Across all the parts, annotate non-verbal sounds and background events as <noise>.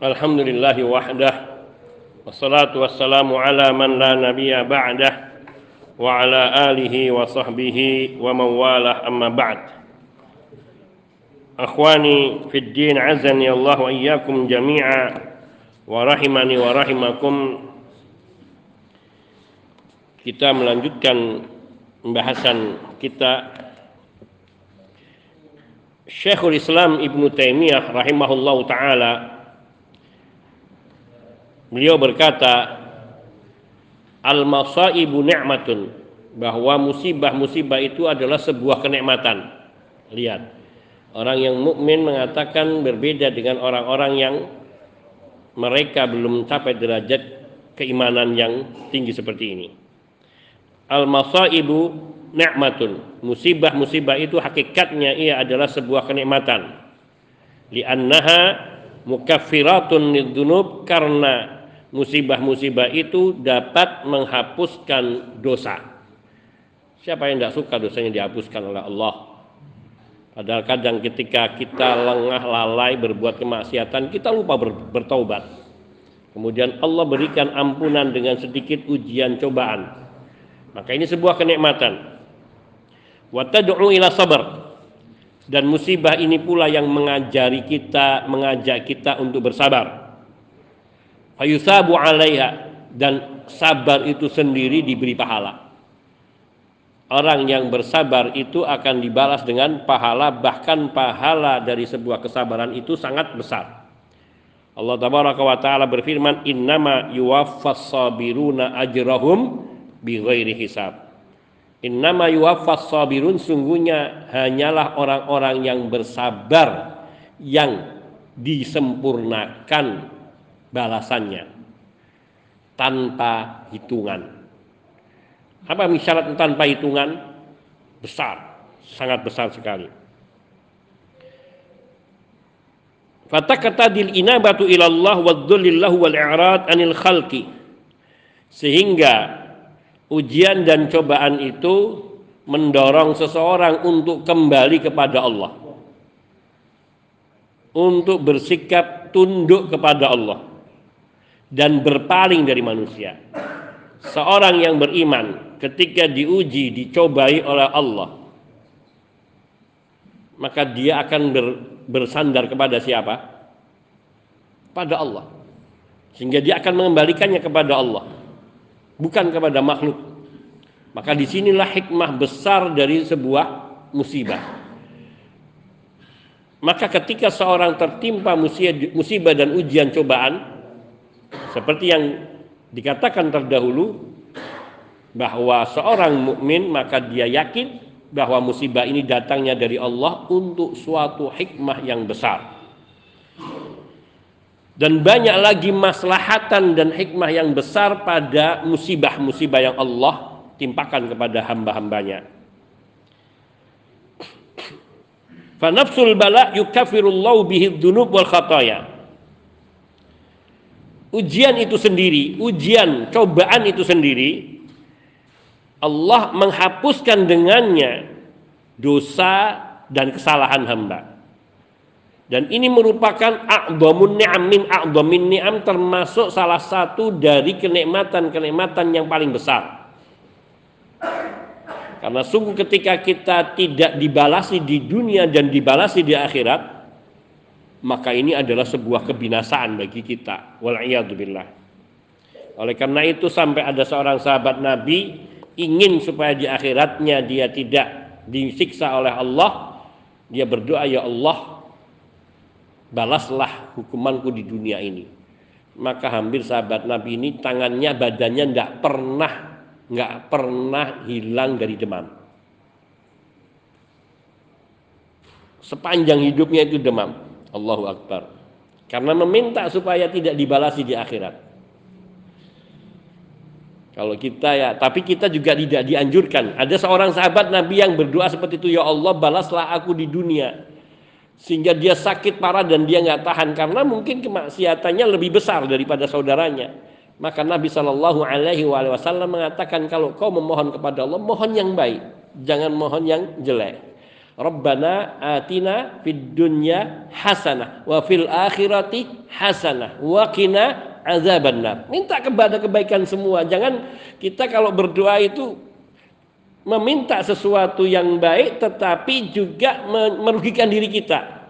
Alhamdulillahi wahdah. Wassalatu wassalamu ala man la nabiya ba'dah. Wa ala alihi wa sahbihi wa mawalah amma ba'd. Akhwani fid din azani Allah wa iyyakum jami'a. Wa rahimani wa rahimakum. Kita melanjutkan pembahasan kita. Syekhul Islam Ibn Taimiyah rahimahullahu ta'ala beliau berkata al-masaibu ni'matun bahwa musibah-musibah itu adalah sebuah kenikmatan. Lihat orang yang mukmin mengatakan berbeda dengan orang-orang yang mereka belum mencapai derajat keimanan yang tinggi seperti ini. Al masaibu ni'matun musibah-musibah itu hakikatnya ia adalah sebuah kenikmatan. Li'annaha mukaffiratun lidzunub karena musibah-musibah itu dapat menghapuskan dosa siapa yang tidak suka dosanya dihapuskan oleh Allah padahal kadang ketika kita lengah lalai berbuat kemaksiatan kita lupa ber bertaubat kemudian Allah berikan ampunan dengan sedikit ujian cobaan maka ini sebuah kenikmatan. Wa ila sabar. Dan musibah ini pula yang mengajari kita, mengajak kita untuk bersabar. Fayusabu 'alaiha dan sabar itu sendiri diberi pahala. Orang yang bersabar itu akan dibalas dengan pahala bahkan pahala dari sebuah kesabaran itu sangat besar. Allah tabaraka wa taala berfirman innama yuwaffas sabiruna ajrahum bighairi hisab. Innama yuwaffas sabirun sungguhnya hanyalah orang-orang yang bersabar yang disempurnakan balasannya tanpa hitungan. Apa syarat tanpa hitungan? Besar, sangat besar sekali. Fatakatadil inabatu ilallah wa dhullillahu wal i'rad anil khalqi. Sehingga ujian dan cobaan itu mendorong seseorang untuk kembali kepada Allah. Untuk bersikap tunduk kepada Allah dan berpaling dari manusia. Seorang yang beriman ketika diuji, dicobai oleh Allah, maka dia akan ber, bersandar kepada siapa? Pada Allah. Sehingga dia akan mengembalikannya kepada Allah bukan kepada makhluk. Maka di sinilah hikmah besar dari sebuah musibah. Maka ketika seorang tertimpa musibah dan ujian cobaan, seperti yang dikatakan terdahulu, bahwa seorang mukmin maka dia yakin bahwa musibah ini datangnya dari Allah untuk suatu hikmah yang besar dan banyak lagi maslahatan dan hikmah yang besar pada musibah-musibah yang Allah timpakan kepada hamba-hambanya. Fanafsul bala yukafirullahu bihi dzunub wal khataya. Ujian itu sendiri, ujian, cobaan itu sendiri Allah menghapuskan dengannya dosa dan kesalahan hamba. Dan ini merupakan a'dhamun ni'am min a'dhamin ni'am termasuk salah satu dari kenikmatan-kenikmatan yang paling besar. Karena sungguh ketika kita tidak dibalasi di dunia dan dibalasi di akhirat, maka ini adalah sebuah kebinasaan bagi kita. Wal'iyadzubillah. Oleh karena itu sampai ada seorang sahabat Nabi ingin supaya di akhiratnya dia tidak disiksa oleh Allah, dia berdoa ya Allah balaslah hukumanku di dunia ini maka hampir sahabat Nabi ini tangannya badannya tidak pernah nggak pernah hilang dari demam sepanjang hidupnya itu demam Allahu Akbar karena meminta supaya tidak dibalasi di akhirat kalau kita ya, tapi kita juga tidak dianjurkan. Ada seorang sahabat Nabi yang berdoa seperti itu, ya Allah balaslah aku di dunia sehingga dia sakit parah dan dia nggak tahan karena mungkin kemaksiatannya lebih besar daripada saudaranya. Maka Nabi Shallallahu Alaihi Wasallam mengatakan kalau kau memohon kepada Allah mohon yang baik, jangan mohon yang jelek. Rabbana atina fid dunya hasanah wa fil akhirati hasanah wa qina azabannar. Minta kepada kebaikan semua. Jangan kita kalau berdoa itu meminta sesuatu yang baik tetapi juga merugikan diri kita.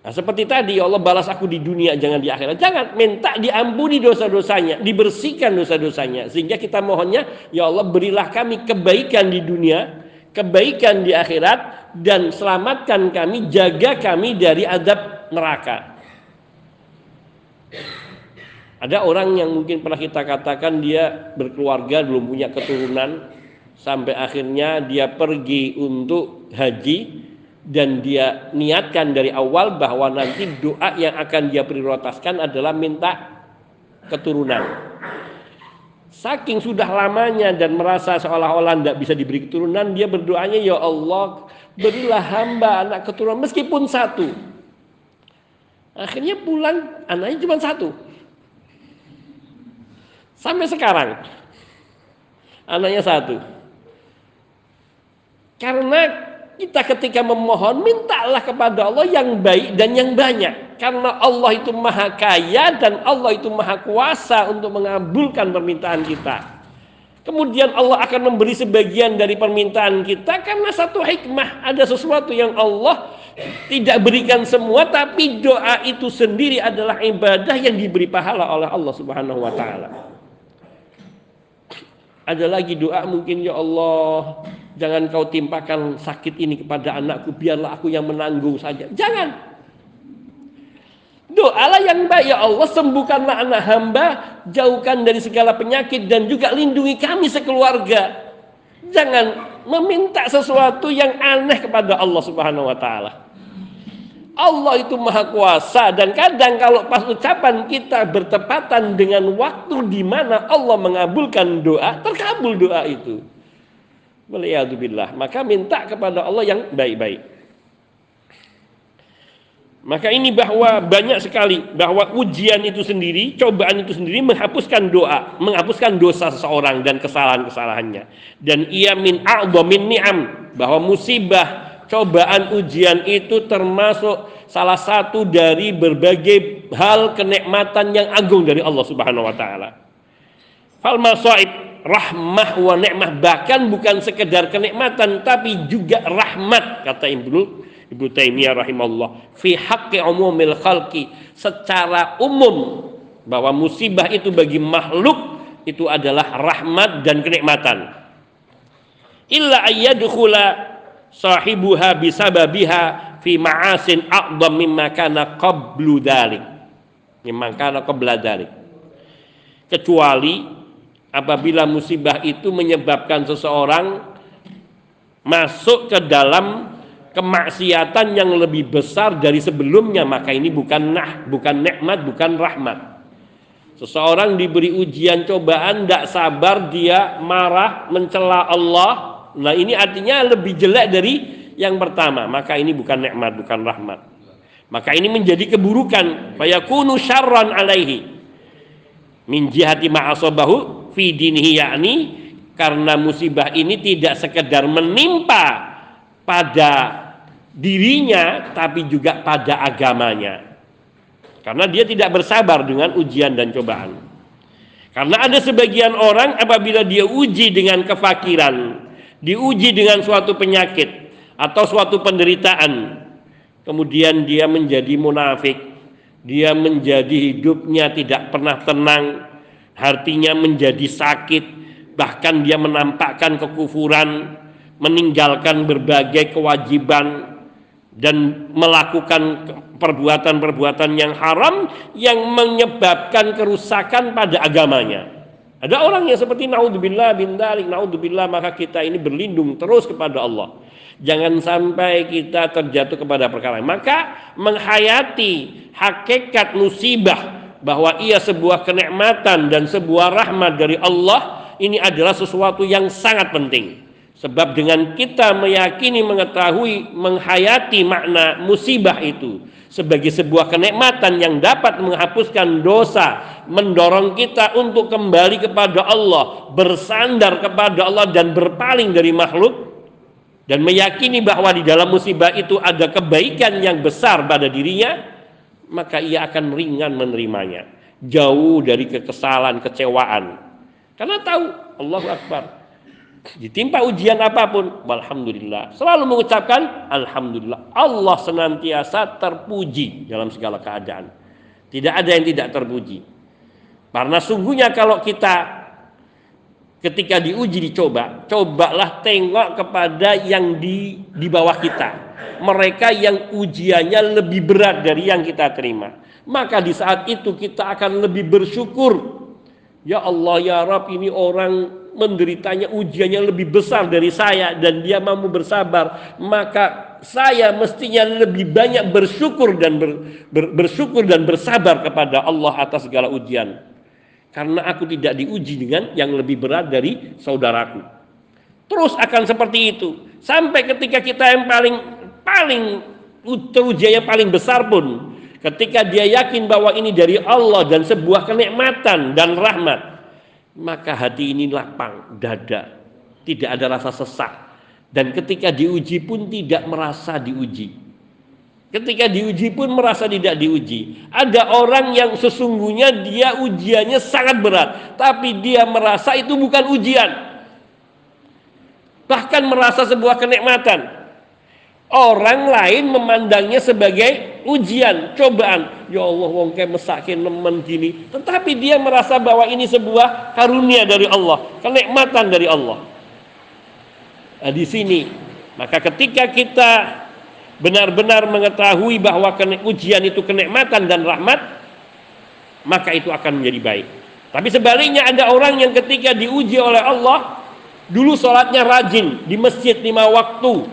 Nah, seperti tadi ya Allah balas aku di dunia jangan di akhirat. Jangan minta diampuni dosa-dosanya, dibersihkan dosa-dosanya sehingga kita mohonnya ya Allah berilah kami kebaikan di dunia, kebaikan di akhirat dan selamatkan kami, jaga kami dari adab neraka. Ada orang yang mungkin pernah kita katakan dia berkeluarga belum punya keturunan sampai akhirnya dia pergi untuk haji dan dia niatkan dari awal bahwa nanti doa yang akan dia prioritaskan adalah minta keturunan. Saking sudah lamanya dan merasa seolah-olah tidak bisa diberi keturunan, dia berdoanya ya Allah berilah hamba anak keturunan meskipun satu. Akhirnya pulang anaknya cuma satu. Sampai sekarang anaknya satu. Karena kita ketika memohon mintalah kepada Allah yang baik dan yang banyak. Karena Allah itu maha kaya dan Allah itu maha kuasa untuk mengabulkan permintaan kita. Kemudian Allah akan memberi sebagian dari permintaan kita karena satu hikmah. Ada sesuatu yang Allah tidak berikan semua tapi doa itu sendiri adalah ibadah yang diberi pahala oleh Allah Subhanahu wa taala. Ada lagi doa mungkin ya Allah Jangan kau timpakan sakit ini kepada anakku, biarlah aku yang menanggung saja. Jangan. Doalah yang baik ya Allah, sembuhkanlah anak hamba, jauhkan dari segala penyakit dan juga lindungi kami sekeluarga. Jangan meminta sesuatu yang aneh kepada Allah Subhanahu wa taala. Allah itu maha kuasa dan kadang kalau pas ucapan kita bertepatan dengan waktu di mana Allah mengabulkan doa, terkabul doa itu. Waliyadzubillah. Maka minta kepada Allah yang baik-baik. Maka ini bahwa banyak sekali bahwa ujian itu sendiri, cobaan itu sendiri menghapuskan doa, menghapuskan dosa seseorang dan kesalahan-kesalahannya. Dan ia min a'dhamin ni'am bahwa musibah, cobaan, ujian itu termasuk salah satu dari berbagai hal kenikmatan yang agung dari Allah Subhanahu wa taala. Fal masaib rahmah wa ni'mah bahkan bukan sekedar kenikmatan tapi juga rahmat kata Ibnu Ibnu Taimiyah rahimahullah. Fi haqqi umumil khalqi. Secara umum bahwa musibah itu bagi makhluk itu adalah rahmat dan kenikmatan. Illa ayyadkhula sahibuha bisababiha fi ma'asin a'dham mimma kana qablu dzalik mimma kana qabla dzalik kecuali apabila musibah itu menyebabkan seseorang masuk ke dalam kemaksiatan yang lebih besar dari sebelumnya maka ini bukan nah bukan nikmat bukan rahmat. Seseorang diberi ujian cobaan tidak sabar dia marah mencela Allah. Nah ini artinya lebih jelek dari yang pertama. Maka ini bukan nikmat bukan rahmat. Maka ini menjadi keburukan. Fayakunu syarran alaihi. Min jihati ma'asabahu fi dinihi yakni karena musibah ini tidak sekedar menimpa pada dirinya tapi juga pada agamanya. Karena dia tidak bersabar dengan ujian dan cobaan. Karena ada sebagian orang apabila dia uji dengan kefakiran, diuji dengan suatu penyakit atau suatu penderitaan, kemudian dia menjadi munafik, dia menjadi hidupnya tidak pernah tenang, hatinya menjadi sakit, bahkan dia menampakkan kekufuran, meninggalkan berbagai kewajiban dan melakukan perbuatan-perbuatan yang haram yang menyebabkan kerusakan pada agamanya. Ada orang yang seperti naudzubillah bin dalik, naudzubillah maka kita ini berlindung terus kepada Allah. Jangan sampai kita terjatuh kepada perkara. Maka menghayati hakikat musibah bahwa ia sebuah kenikmatan dan sebuah rahmat dari Allah ini adalah sesuatu yang sangat penting. Sebab dengan kita meyakini mengetahui menghayati makna musibah itu sebagai sebuah kenikmatan yang dapat menghapuskan dosa mendorong kita untuk kembali kepada Allah bersandar kepada Allah dan berpaling dari makhluk dan meyakini bahwa di dalam musibah itu ada kebaikan yang besar pada dirinya, maka ia akan ringan menerimanya. Jauh dari kekesalan, kecewaan. Karena tahu Allah Akbar. Ditimpa ujian apa pun, Alhamdulillah. Selalu mengucapkan Alhamdulillah. Allah senantiasa terpuji dalam segala keadaan. Tidak ada yang tidak terpuji. Karena sungguhnya kalau kita ketika diuji dicoba, cobalah tengok kepada yang di di bawah kita. Mereka yang ujiannya lebih berat dari yang kita terima. Maka di saat itu kita akan lebih bersyukur. Ya Allah ya Rab ini orang menderitanya ujiannya lebih besar dari saya dan dia mampu bersabar. Maka saya mestinya lebih banyak bersyukur dan ber, ber, bersyukur dan bersabar kepada Allah atas segala ujian karena aku tidak diuji dengan yang lebih berat dari saudaraku. Terus akan seperti itu. Sampai ketika kita yang paling paling teruji yang paling besar pun ketika dia yakin bahwa ini dari Allah dan sebuah kenikmatan dan rahmat maka hati ini lapang dada tidak ada rasa sesak. Dan ketika diuji pun tidak merasa diuji Ketika diuji pun merasa tidak diuji. Ada orang yang sesungguhnya dia ujiannya sangat berat, tapi dia merasa itu bukan ujian. Bahkan merasa sebuah kenikmatan. Orang lain memandangnya sebagai ujian, cobaan. Ya Allah, wong kayak mesakin nemen gini. Tetapi dia merasa bahwa ini sebuah karunia dari Allah, kenikmatan dari Allah. Nah, di sini, maka ketika kita benar-benar mengetahui bahwa ujian itu kenikmatan dan rahmat, maka itu akan menjadi baik. Tapi sebaliknya ada orang yang ketika diuji oleh Allah, dulu sholatnya rajin di masjid lima waktu,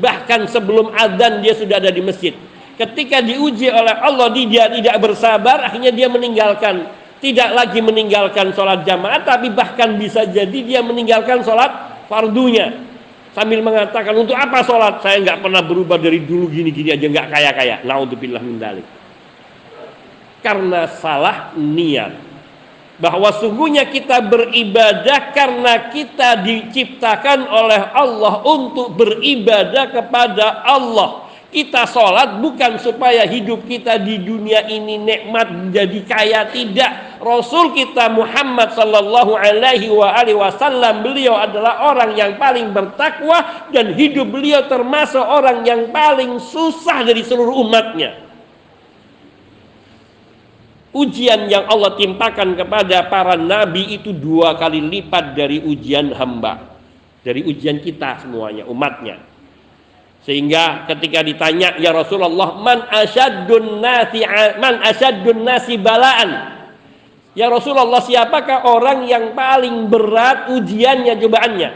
bahkan sebelum adzan dia sudah ada di masjid. Ketika diuji oleh Allah dia tidak bersabar, akhirnya dia meninggalkan tidak lagi meninggalkan sholat jamaah, tapi bahkan bisa jadi dia meninggalkan sholat fardunya sambil mengatakan untuk apa sholat? Saya nggak pernah berubah dari dulu gini-gini aja nggak kaya-kaya. Naudzubillah min dalik. Karena salah niat. Bahwa sungguhnya kita beribadah karena kita diciptakan oleh Allah untuk beribadah kepada Allah kita sholat bukan supaya hidup kita di dunia ini nikmat menjadi kaya tidak. Rasul kita Muhammad sallallahu alaihi wasallam beliau adalah orang yang paling bertakwa dan hidup beliau termasuk orang yang paling susah dari seluruh umatnya. Ujian yang Allah timpakan kepada para nabi itu dua kali lipat dari ujian hamba. Dari ujian kita semuanya, umatnya. Sehingga ketika ditanya ya Rasulullah man asyaddun nasi man asyaddun nasi balaan? Ya Rasulullah siapakah orang yang paling berat ujiannya cobaannya?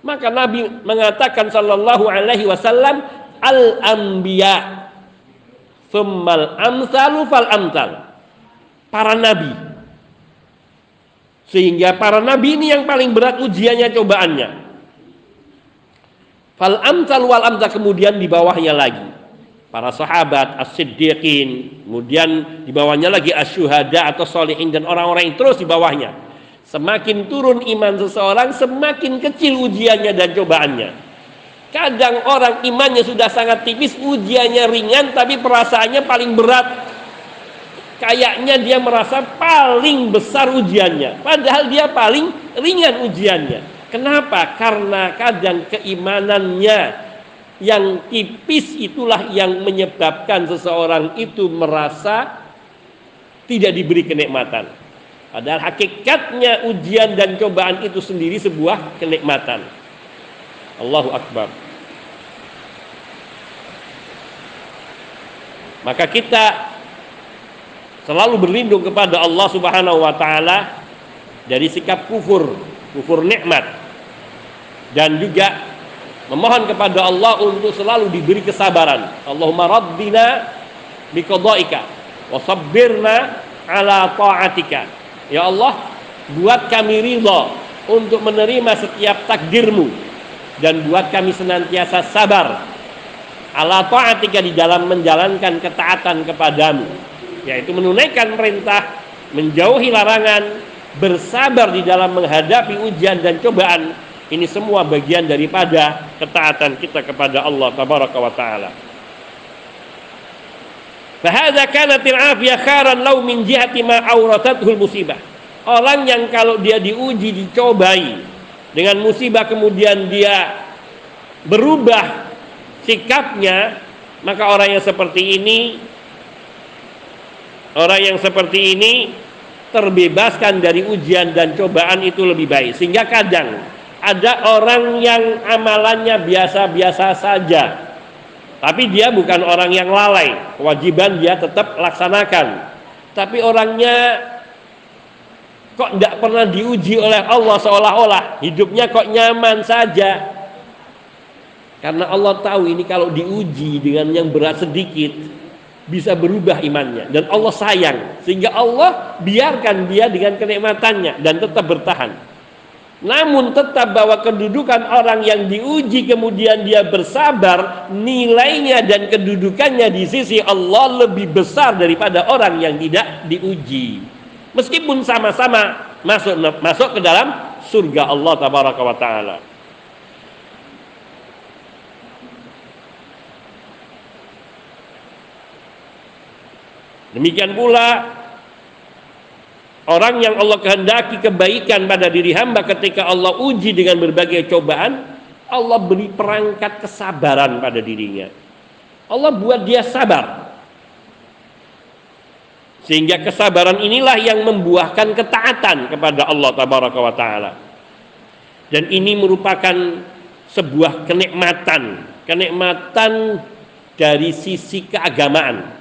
Maka Nabi mengatakan sallallahu alaihi wasallam al anbiya thummal amsalu fal amsal. Para nabi. Sehingga para nabi ini yang paling berat ujiannya cobaannya Fal amsal wal amsal kemudian di bawahnya lagi. Para sahabat as-siddiqin kemudian di bawahnya lagi asyuhada atau solihin dan orang-orang yang terus di bawahnya. Semakin turun iman seseorang semakin kecil ujiannya dan cobaannya. Kadang orang imannya sudah sangat tipis ujiannya ringan tapi perasaannya paling berat. Kayaknya dia merasa paling besar ujiannya. Padahal dia paling ringan ujiannya Kenapa? Karena kadang keimanannya yang tipis itulah yang menyebabkan seseorang itu merasa tidak diberi kenikmatan. Padahal hakikatnya ujian dan cobaan itu sendiri sebuah kenikmatan. Allahu Akbar. Maka kita selalu berlindung kepada Allah Subhanahu wa taala dari sikap kufur kufur nikmat dan juga memohon kepada Allah untuk selalu diberi kesabaran. Allahumma raddina biqadaika wa sabbirna ala ta'atika. Ya Allah, buat kami ridha untuk menerima setiap takdirmu dan buat kami senantiasa sabar ala ta'atika di dalam menjalankan ketaatan kepadamu yaitu menunaikan perintah menjauhi larangan bersabar di dalam menghadapi ujian dan cobaan Ini semua bagian daripada ketaatan kita kepada Allah tabaraka wa taala. Fahadha kanatil afiyah kharan lau min jihati ma auratathul musibah. Orang yang kalau dia diuji, dicobai dengan musibah kemudian dia berubah sikapnya, maka orang yang seperti ini orang yang seperti ini terbebaskan dari ujian dan cobaan itu lebih baik. Sehingga kadang ada orang yang amalannya biasa-biasa saja, tapi dia bukan orang yang lalai, kewajiban dia tetap laksanakan. Tapi orangnya kok tidak pernah diuji oleh Allah seolah-olah hidupnya kok nyaman saja. Karena Allah tahu ini kalau diuji dengan yang berat sedikit bisa berubah imannya dan Allah sayang sehingga Allah biarkan dia dengan kenikmatannya dan tetap bertahan. Namun tetap bahwa kedudukan orang yang diuji kemudian dia bersabar, nilainya dan kedudukannya di sisi Allah lebih besar daripada orang yang tidak diuji. Meskipun sama-sama masuk masuk ke dalam surga Allah tabaraka wa taala. Demikian pula Orang yang Allah kehendaki kebaikan pada diri hamba ketika Allah uji dengan berbagai cobaan, Allah beri perangkat kesabaran pada dirinya. Allah buat dia sabar. Sehingga kesabaran inilah yang membuahkan ketaatan kepada Allah tabaraka wa taala. Dan ini merupakan sebuah kenikmatan, kenikmatan dari sisi keagamaan.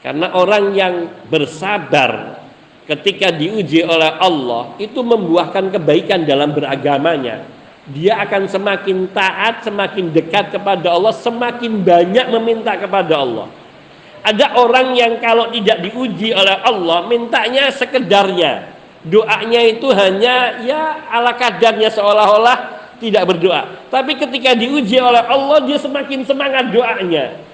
Karena orang yang bersabar ketika diuji oleh Allah itu membuahkan kebaikan dalam beragamanya. Dia akan semakin taat semakin dekat kepada Allah semakin banyak meminta kepada Allah. Ada orang yang kalau tidak diuji oleh Allah mintanya sekedarnya. Doanya itu hanya ya ala kadarnya seolah-olah tidak berdoa. Tapi ketika diuji oleh Allah dia semakin semangat doanya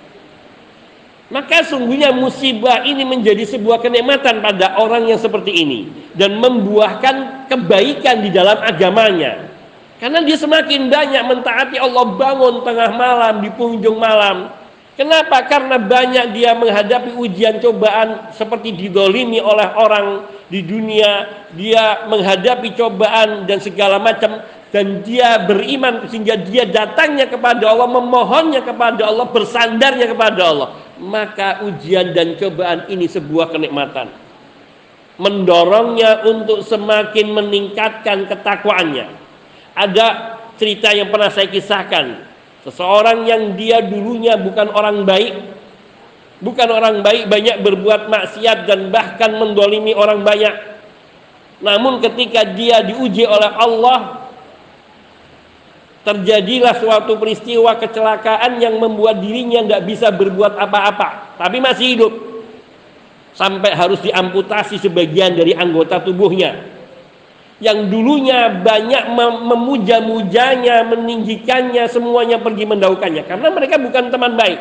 maka sungguhnya musibah ini menjadi sebuah kenikmatan pada orang yang seperti ini dan membuahkan kebaikan di dalam agamanya. Karena dia semakin banyak mentaati Allah bangun tengah malam di penghujung malam. Kenapa? Karena banyak dia menghadapi ujian cobaan seperti didolimi oleh orang di dunia. Dia menghadapi cobaan dan segala macam. Dan dia beriman sehingga dia datangnya kepada Allah, memohonnya kepada Allah, bersandarnya kepada Allah. Maka ujian dan cobaan ini sebuah kenikmatan. Mendorongnya untuk semakin meningkatkan ketakwaannya. Ada cerita yang pernah saya kisahkan seseorang yang dia dulunya bukan orang baik bukan orang baik banyak berbuat maksiat dan bahkan mendolimi orang banyak. Namun ketika dia diuji oleh Allah terjadilah suatu peristiwa kecelakaan yang membuat dirinya tidak bisa berbuat apa-apa tapi masih hidup. Sampai harus diamputasi sebagian dari anggota tubuhnya yang dulunya banyak memuja-mujanya meninggikannya semuanya pergi mendaukannya. Karena mereka bukan teman baik.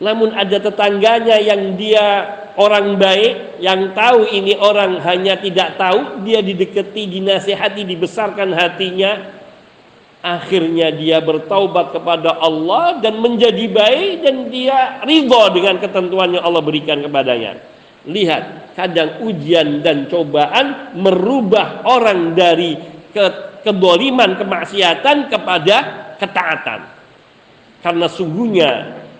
Namun ada tetangganya yang dia orang baik yang tahu ini orang hanya tidak tahu dia didekati dinasihati dibesarkan hatinya. Akhirnya dia bertaubat kepada Allah dan menjadi baik dan dia ridho dengan ketentuan yang Allah berikan kepadanya lihat kadang ujian dan cobaan merubah orang dari ke kedoliman kemaksiatan kepada ketaatan. Karena sungguhnya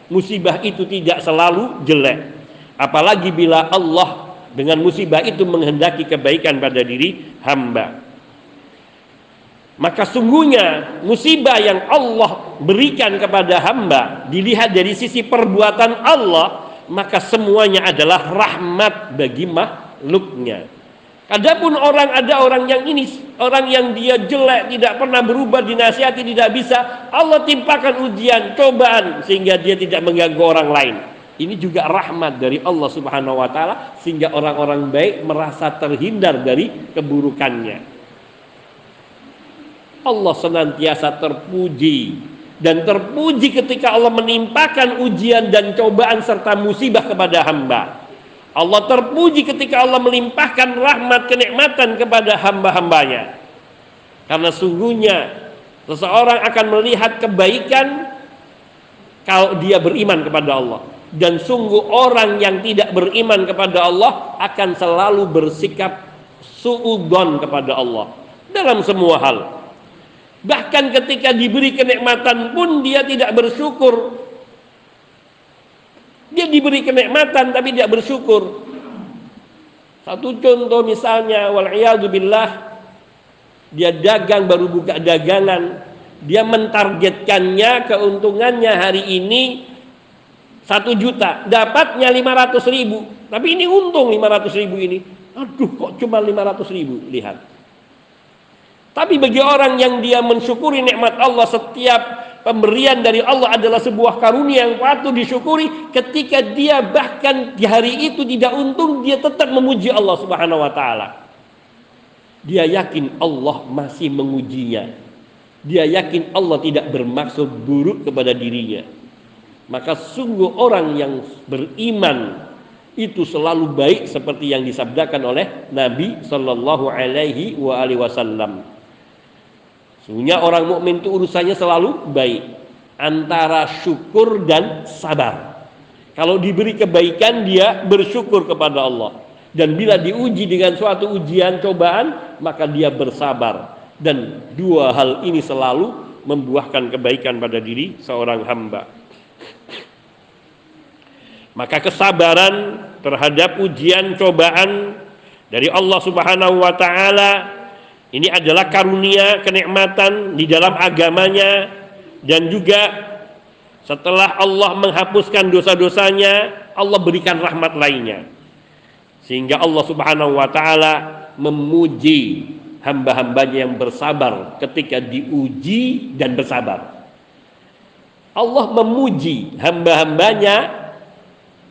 musibah itu tidak selalu jelek. Apalagi bila Allah dengan musibah itu menghendaki kebaikan pada diri hamba. Maka sungguhnya musibah yang Allah berikan kepada hamba dilihat dari sisi perbuatan Allah, maka semuanya adalah rahmat bagi makhluknya. Adapun orang ada orang yang ini orang yang dia jelek tidak pernah berubah dinasihati tidak bisa Allah timpakan ujian cobaan sehingga dia tidak mengganggu orang lain. Ini juga rahmat dari Allah Subhanahu wa taala sehingga orang-orang baik merasa terhindar dari keburukannya. Allah senantiasa terpuji dan terpuji ketika Allah menimpakan ujian dan cobaan serta musibah kepada hamba. Allah terpuji ketika Allah melimpahkan rahmat kenikmatan kepada hamba-hambanya. Karena sungguhnya seseorang akan melihat kebaikan kalau dia beriman kepada Allah. Dan sungguh orang yang tidak beriman kepada Allah akan selalu bersikap suudon kepada Allah dalam semua hal. Bahkan ketika diberi kenikmatan pun dia tidak bersyukur. Dia diberi kenikmatan tapi tidak bersyukur. Satu contoh misalnya wal billah dia dagang baru buka dagangan dia mentargetkannya keuntungannya hari ini satu juta dapatnya lima ratus ribu tapi ini untung lima ratus ribu ini aduh kok cuma lima ratus ribu lihat tapi bagi orang yang dia mensyukuri nikmat Allah setiap pemberian dari Allah adalah sebuah karunia yang patut disyukuri ketika dia bahkan di hari itu tidak untung dia tetap memuji Allah Subhanahu wa taala dia yakin Allah masih mengujinya. Dia yakin Allah tidak bermaksud buruk kepada dirinya. Maka sungguh orang yang beriman itu selalu baik seperti yang disabdakan oleh Nabi Shallallahu Alaihi Wasallam. Sungguhnya orang mukmin itu urusannya selalu baik antara syukur dan sabar. Kalau diberi kebaikan dia bersyukur kepada Allah. Dan bila diuji dengan suatu ujian cobaan maka dia bersabar. Dan dua hal ini selalu membuahkan kebaikan pada diri seorang hamba. Maka kesabaran terhadap ujian cobaan dari Allah Subhanahu wa taala ini adalah karunia kenikmatan di dalam agamanya dan juga setelah Allah menghapuskan dosa-dosanya Allah berikan rahmat lainnya sehingga Allah Subhanahu wa taala memuji hamba-hambanya yang bersabar ketika diuji dan bersabar. Allah memuji hamba-hambanya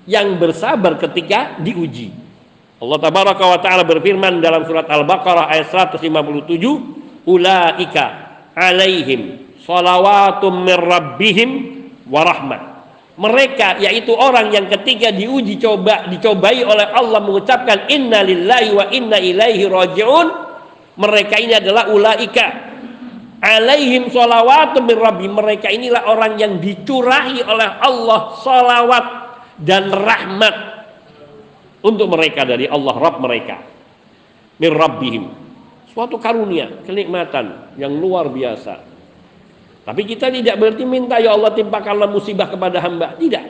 yang bersabar ketika diuji. Allah tabaraka wa taala berfirman dalam surat Al-Baqarah ayat 157, "Ulaika alaihim salawatum mir rabbihim wa rahmah." mereka yaitu orang yang ketika diuji coba dicobai oleh Allah mengucapkan inna lillahi wa inna ilaihi rajiun. Mereka ini adalah ulaika. Alaihim salawatu min rabbi mereka inilah orang yang dicurahi oleh Allah salawat dan rahmat untuk mereka dari Allah Rabb mereka min rabbihim suatu karunia kenikmatan yang luar biasa tapi kita tidak berarti minta ya Allah timpakanlah musibah kepada hamba. Tidak.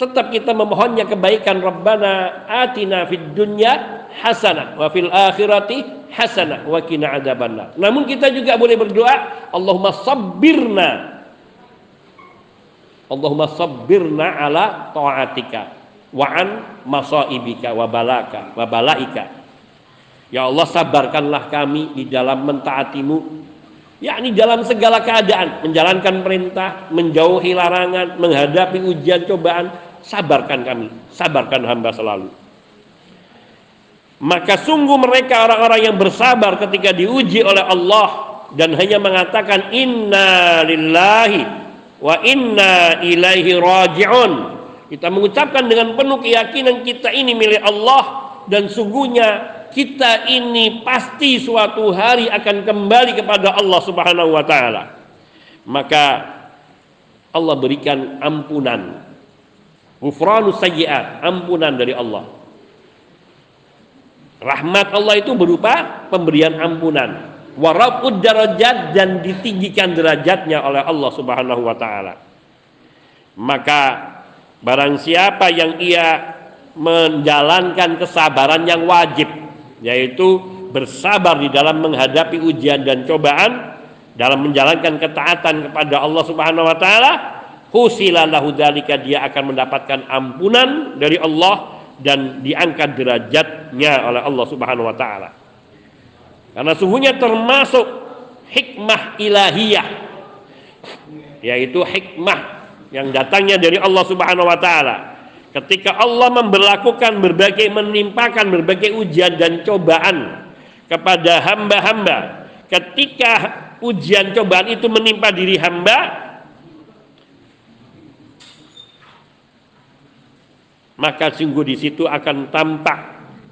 Tetap kita memohonnya kebaikan Rabbana atina fid dunya hasanah wa fil akhirati hasanah wa qina adzabannar. Namun kita juga boleh berdoa Allahumma sabbirna Allahumma sabbirna ala taatika wa an masaibika wa balaka wa balaika. Ya Allah sabarkanlah kami di dalam mentaatimu yakni dalam segala keadaan menjalankan perintah, menjauhi larangan, menghadapi ujian cobaan, sabarkan kami, sabarkan hamba selalu. Maka sungguh mereka orang-orang yang bersabar ketika diuji oleh Allah dan hanya mengatakan inna lillahi wa inna ilaihi raji'un. Kita mengucapkan dengan penuh keyakinan kita ini milik Allah dan sungguhnya kita ini pasti suatu hari akan kembali kepada Allah Subhanahu wa taala. Maka Allah berikan ampunan. Ghufranus sayyiat, ampunan dari Allah. Rahmat Allah itu berupa pemberian ampunan. Warabud darajat dan ditinggikan derajatnya oleh Allah Subhanahu wa taala. Maka barang siapa yang ia menjalankan kesabaran yang wajib yaitu bersabar di dalam menghadapi ujian dan cobaan dalam menjalankan ketaatan kepada Allah Subhanahu wa taala husilallahu dzalika dia akan mendapatkan ampunan dari Allah dan diangkat derajatnya oleh Allah Subhanahu wa taala. Karena sungguhnya termasuk hikmah ilahiyah yaitu hikmah yang datangnya dari Allah Subhanahu wa taala Ketika Allah memperlakukan berbagai menimpakan berbagai ujian dan cobaan kepada hamba-hamba, ketika ujian cobaan itu menimpa diri hamba, maka sungguh di situ akan tampak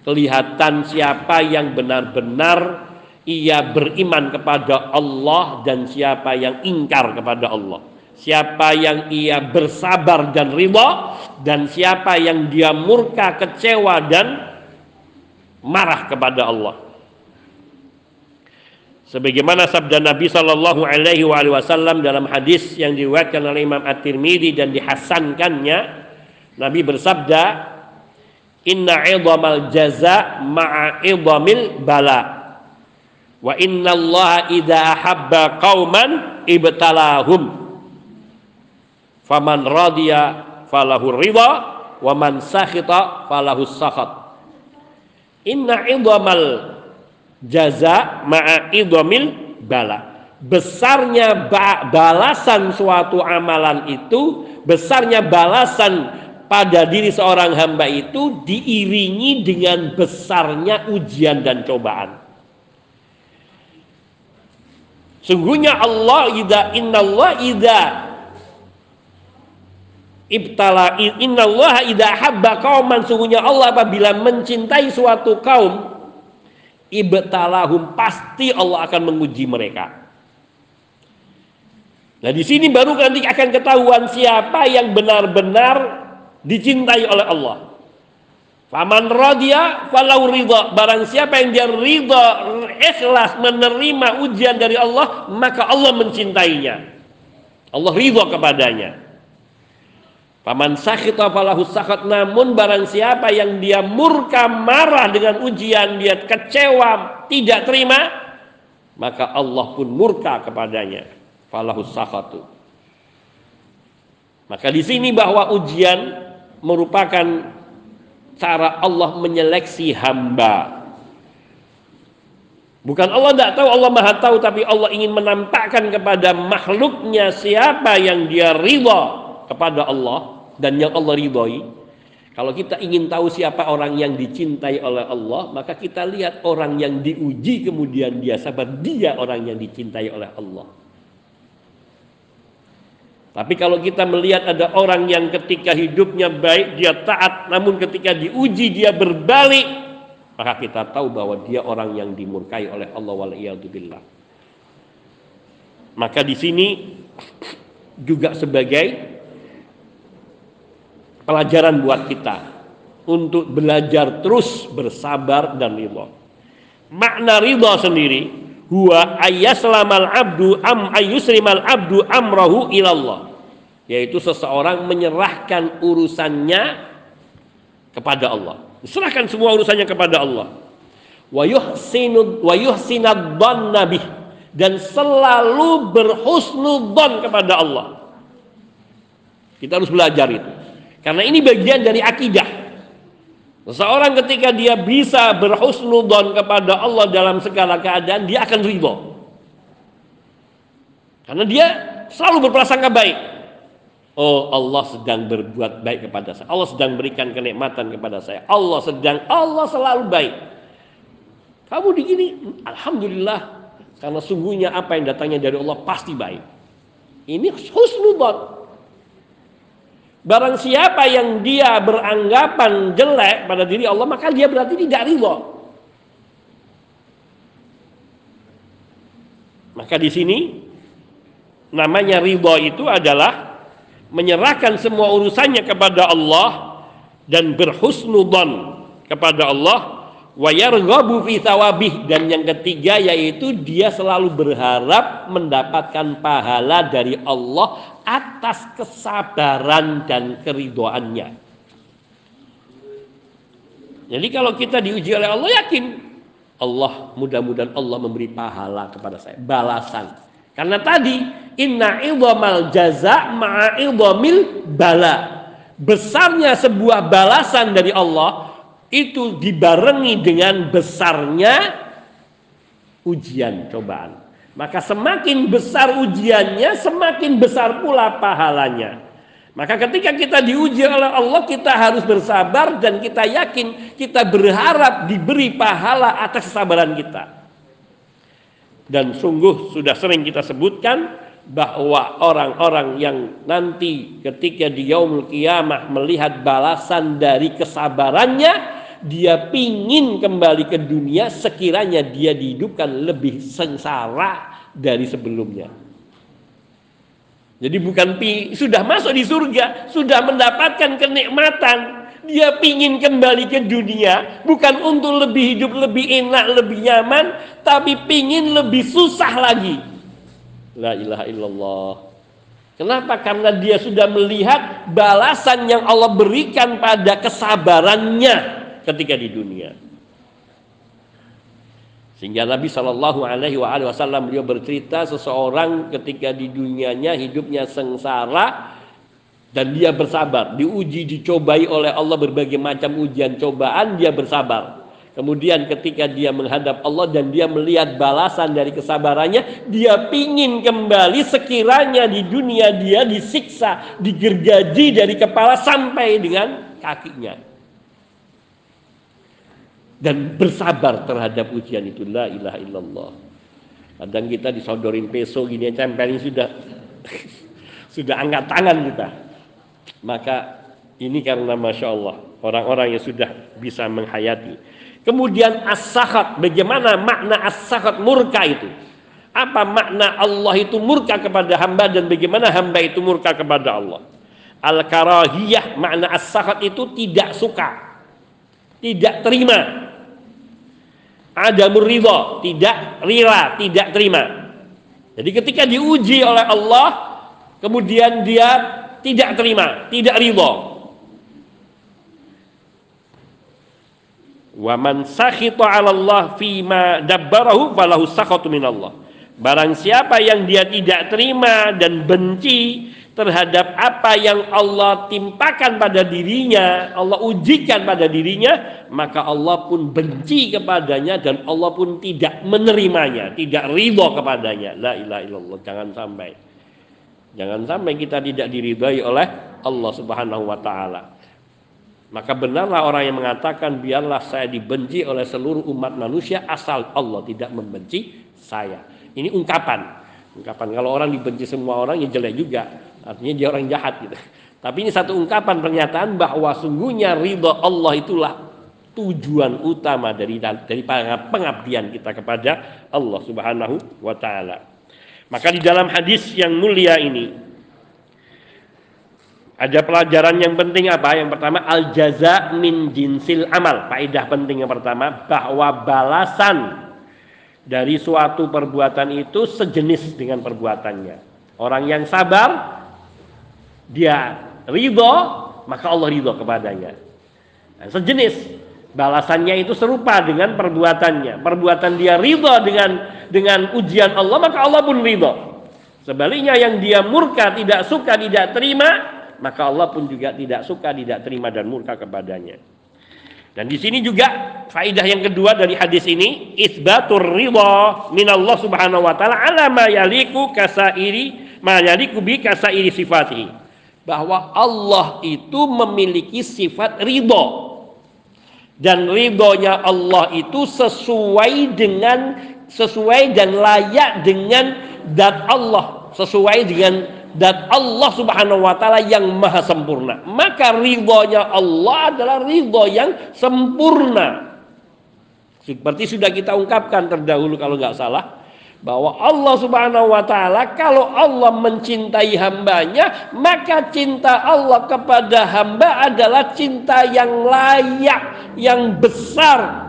kelihatan siapa yang benar-benar ia beriman kepada Allah dan siapa yang ingkar kepada Allah. Siapa yang ia bersabar dan ridha dan siapa yang dia murka, kecewa dan marah kepada Allah. Sebagaimana sabda Nabi Shallallahu Alaihi Wasallam dalam hadis yang diriwayatkan oleh Imam At-Tirmidzi dan dihasankannya, Nabi bersabda, Inna idhamal jaza ma'a idhamil bala. Wa inna Allah idha ahabba qawman ibtalahum. Faman radiya falahu ridha wa man sakhita falahu sakhat. Inna idhamal jaza ma'a idhamil bala. Besarnya balasan suatu amalan itu, besarnya balasan pada diri seorang hamba itu diiringi dengan besarnya ujian dan cobaan. Sungguhnya Allah idza Allah idza ibtala Allah idza habba qauman sungguhnya Allah apabila mencintai suatu kaum ibtalahum pasti Allah akan menguji mereka. Nah di sini baru nanti akan ketahuan siapa yang benar-benar dicintai oleh Allah. Faman radhiya falau ridha. Barang siapa yang dia ridha, ikhlas menerima ujian dari Allah, maka Allah mencintainya. Allah ridha kepadanya. Paman sakhita falahu sakhat. Namun barang siapa yang dia murka marah dengan ujian dia kecewa tidak terima maka Allah pun murka kepadanya. Falahu sakhatu. Maka di sini bahwa ujian merupakan cara Allah menyeleksi hamba. Bukan Allah tidak tahu, Allah maha tahu, tapi Allah ingin menampakkan kepada makhluknya siapa yang dia ridha kepada Allah dan yang Allah ridhoi. Kalau kita ingin tahu siapa orang yang dicintai oleh Allah, maka kita lihat orang yang diuji kemudian dia sabar, dia orang yang dicintai oleh Allah. Tapi kalau kita melihat ada orang yang ketika hidupnya baik, dia taat, namun ketika diuji dia berbalik, maka kita tahu bahwa dia orang yang dimurkai oleh Allah waliyadzubillah. Maka di sini juga sebagai pelajaran buat kita untuk belajar terus bersabar dan ridho. Makna ridho sendiri huwa ayaslamal abdu am ayusrimal abdu amrahu ilallah. Yaitu seseorang menyerahkan urusannya kepada Allah. Serahkan semua urusannya kepada Allah. Wa yuhsinu wa dan selalu berhusnudzon kepada Allah. Kita harus belajar itu karena ini bagian dari akidah Seseorang ketika dia bisa berhusnudon kepada Allah dalam segala keadaan, dia akan ridho. Karena dia selalu berprasangka baik. Oh Allah sedang berbuat baik kepada saya. Allah sedang berikan kenikmatan kepada saya. Allah sedang, Allah selalu baik. Kamu di gini, Alhamdulillah. Karena sungguhnya apa yang datangnya dari Allah pasti baik. Ini husnudon. Barang siapa yang dia beranggapan jelek pada diri Allah, maka dia berarti tidak ridho. Maka di sini namanya ridho itu adalah menyerahkan semua urusannya kepada Allah dan berhusnudzon kepada Allah wa yarghabu fi thawabih dan yang ketiga yaitu dia selalu berharap mendapatkan pahala dari Allah atas kesabaran dan keridoannya. Jadi kalau kita diuji oleh Allah yakin Allah mudah-mudahan Allah memberi pahala kepada saya, balasan. Karena tadi inna idhamal jaza ma'a idhamil bala. Besarnya sebuah balasan dari Allah itu dibarengi dengan besarnya ujian cobaan. Maka semakin besar ujiannya, semakin besar pula pahalanya. Maka ketika kita diuji oleh Allah, kita harus bersabar dan kita yakin kita berharap diberi pahala atas kesabaran kita. Dan sungguh sudah sering kita sebutkan bahwa orang-orang yang nanti ketika di yaumul kiamah melihat balasan dari kesabarannya dia pingin kembali ke dunia sekiranya dia dihidupkan lebih sengsara dari sebelumnya. Jadi bukan pi, sudah masuk di surga, sudah mendapatkan kenikmatan, dia pingin kembali ke dunia bukan untuk lebih hidup lebih enak, lebih nyaman, tapi pingin lebih susah lagi. La ilaha illallah. Kenapa? Karena dia sudah melihat balasan yang Allah berikan pada kesabarannya ketika di dunia. Sehingga Nabi Shallallahu Alaihi Wasallam beliau bercerita seseorang ketika di dunianya hidupnya sengsara dan dia bersabar, diuji, dicobai oleh Allah berbagai macam ujian cobaan, dia bersabar. Kemudian ketika dia menghadap Allah dan dia melihat balasan dari kesabarannya, dia pingin kembali sekiranya di dunia dia disiksa, digergaji dari kepala sampai dengan kakinya. Dan bersabar terhadap ujian itu. La ilaha illallah. Kadang kita disodorin peso gini tempelin sudah <laughs> sudah angkat tangan kita. Maka ini karena Masya Allah orang-orang yang sudah bisa menghayati Kemudian as-sakhat, bagaimana makna as-sakhat murka itu? Apa makna Allah itu murka kepada hamba dan bagaimana hamba itu murka kepada Allah? Al-karahiyah, makna as-sakhat itu tidak suka, tidak terima. Ada muridho, tidak rela, tidak terima. Jadi ketika diuji oleh Allah, kemudian dia tidak terima, tidak ridho, Wa man sakhita 'ala Allah ma dabbarahu falahu sakhatu Allah. Barang siapa yang dia tidak terima dan benci terhadap apa yang Allah timpakan pada dirinya, Allah ujikan pada dirinya, maka Allah pun benci kepadanya dan Allah pun tidak menerimanya, tidak ridho kepadanya. La ilaha illallah, jangan sampai. Jangan sampai kita tidak diridhai oleh Allah Subhanahu wa taala. Maka benarlah orang yang mengatakan biarlah saya dibenci oleh seluruh umat manusia asal Allah tidak membenci saya. Ini ungkapan. Ungkapan kalau orang dibenci semua orang ya jelek juga. Artinya dia orang jahat gitu. Tapi ini satu ungkapan pernyataan bahwa sungguhnya ridha Allah itulah tujuan utama dari dari pengabdian kita kepada Allah Subhanahu wa taala. Maka di dalam hadis yang mulia ini ada pelajaran yang penting apa? Yang pertama al jaza min jinsil amal. Faedah penting yang pertama bahwa balasan dari suatu perbuatan itu sejenis dengan perbuatannya. Orang yang sabar dia ridho maka Allah ridho kepadanya. Nah, sejenis balasannya itu serupa dengan perbuatannya. Perbuatan dia ridho dengan dengan ujian Allah maka Allah pun ridho. Sebaliknya yang dia murka tidak suka tidak terima maka Allah pun juga tidak suka, tidak terima dan murka kepadanya. Dan di sini juga faidah yang kedua dari hadis ini isbatur ridha min Allah Subhanahu wa taala ala ma yaliku kasairi ma yaliku bi kasairi sifatihi. Bahwa Allah itu memiliki sifat ridha. Dan ridhonya Allah itu sesuai dengan sesuai dan layak dengan dat Allah, sesuai dengan dan Allah Subhanahu wa taala yang maha sempurna. Maka ridhonya Allah adalah ridho yang sempurna. Seperti sudah kita ungkapkan terdahulu kalau nggak salah bahwa Allah Subhanahu wa taala kalau Allah mencintai hambanya maka cinta Allah kepada hamba adalah cinta yang layak yang besar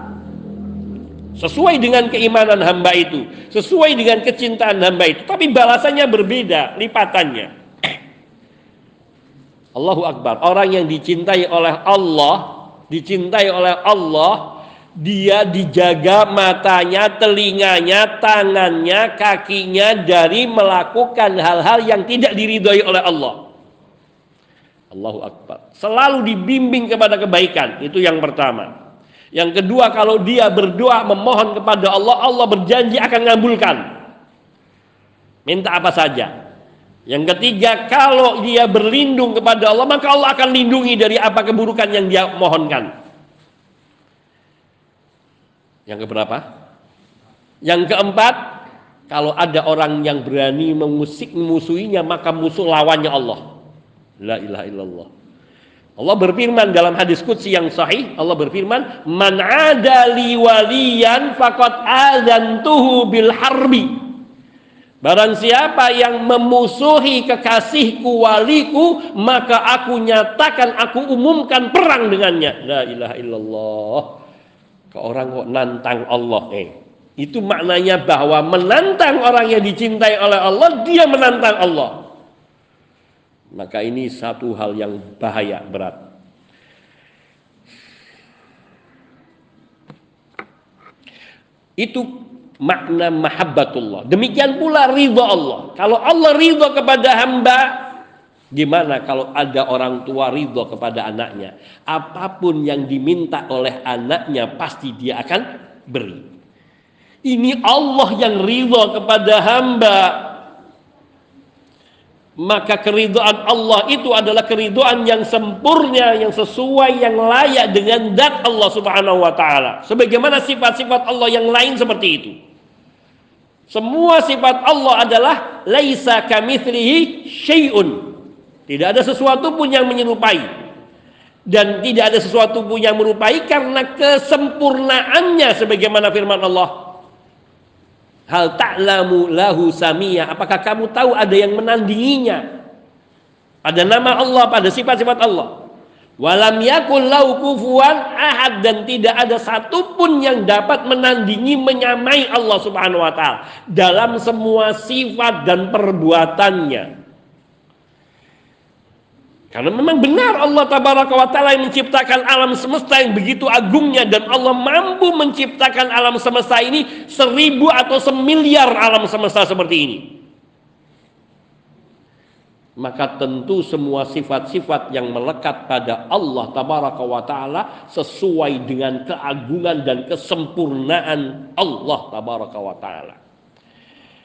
Sesuai dengan keimanan hamba itu, sesuai dengan kecintaan hamba itu, tapi balasannya berbeda, lipatannya. <coughs> Allahu Akbar. Orang yang dicintai oleh Allah, dicintai oleh Allah, dia dijaga matanya, telinganya, tangannya, kakinya dari melakukan hal-hal yang tidak diridhoi oleh Allah. Allahu Akbar. Selalu dibimbing kepada kebaikan, itu yang pertama. Yang kedua kalau dia berdoa memohon kepada Allah, Allah berjanji akan mengabulkan. Minta apa saja. Yang ketiga kalau dia berlindung kepada Allah, maka Allah akan lindungi dari apa keburukan yang dia mohonkan. Yang keberapa? Yang keempat, kalau ada orang yang berani mengusik musuhinya, maka musuh lawannya Allah. La ilaha illallah. Allah berfirman dalam hadis qudsi yang sahih, Allah berfirman, "Man 'ada li waliyan faqad adzantuhu bil harbi." Barang siapa yang memusuhi kekasihku waliku, maka aku nyatakan, aku umumkan perang dengannya. La ilaha illallah. Ke orang kok nantang Allah. Eh, itu maknanya bahwa menantang orang yang dicintai oleh Allah, dia menantang Allah. Maka ini satu hal yang bahaya berat. Itu makna mahabbatullah. Demikian pula ridho Allah. Kalau Allah ridho kepada hamba, gimana kalau ada orang tua ridho kepada anaknya? Apa pun yang diminta oleh anaknya pasti dia akan beri. Ini Allah yang ridho kepada hamba maka keridoan Allah itu adalah keridoan yang sempurna, yang sesuai, yang layak dengan dat Allah Subhanahu wa taala. Sebagaimana sifat-sifat Allah yang lain seperti itu. Semua sifat Allah adalah laisa kamitslihi syai'un. Tidak ada sesuatu pun yang menyerupai. Dan tidak ada sesuatu pun yang merupai karena kesempurnaannya sebagaimana firman Allah Hal ta'lamu lahu samia. Apakah kamu tahu ada yang menandinginya? Pada nama Allah, pada sifat-sifat Allah. Walam yakul lahu kufuwan ahad dan tidak ada satupun yang dapat menandingi menyamai Allah Subhanahu wa taala dalam semua sifat dan perbuatannya. Karena memang benar Allah tabaraka wa ta'ala yang menciptakan alam semesta yang begitu agungnya dan Allah mampu menciptakan alam semesta ini seribu atau semiliar alam semesta seperti ini. Maka tentu semua sifat-sifat yang melekat pada Allah tabaraka wa ta'ala sesuai dengan keagungan dan kesempurnaan Allah tabaraka wa ta'ala.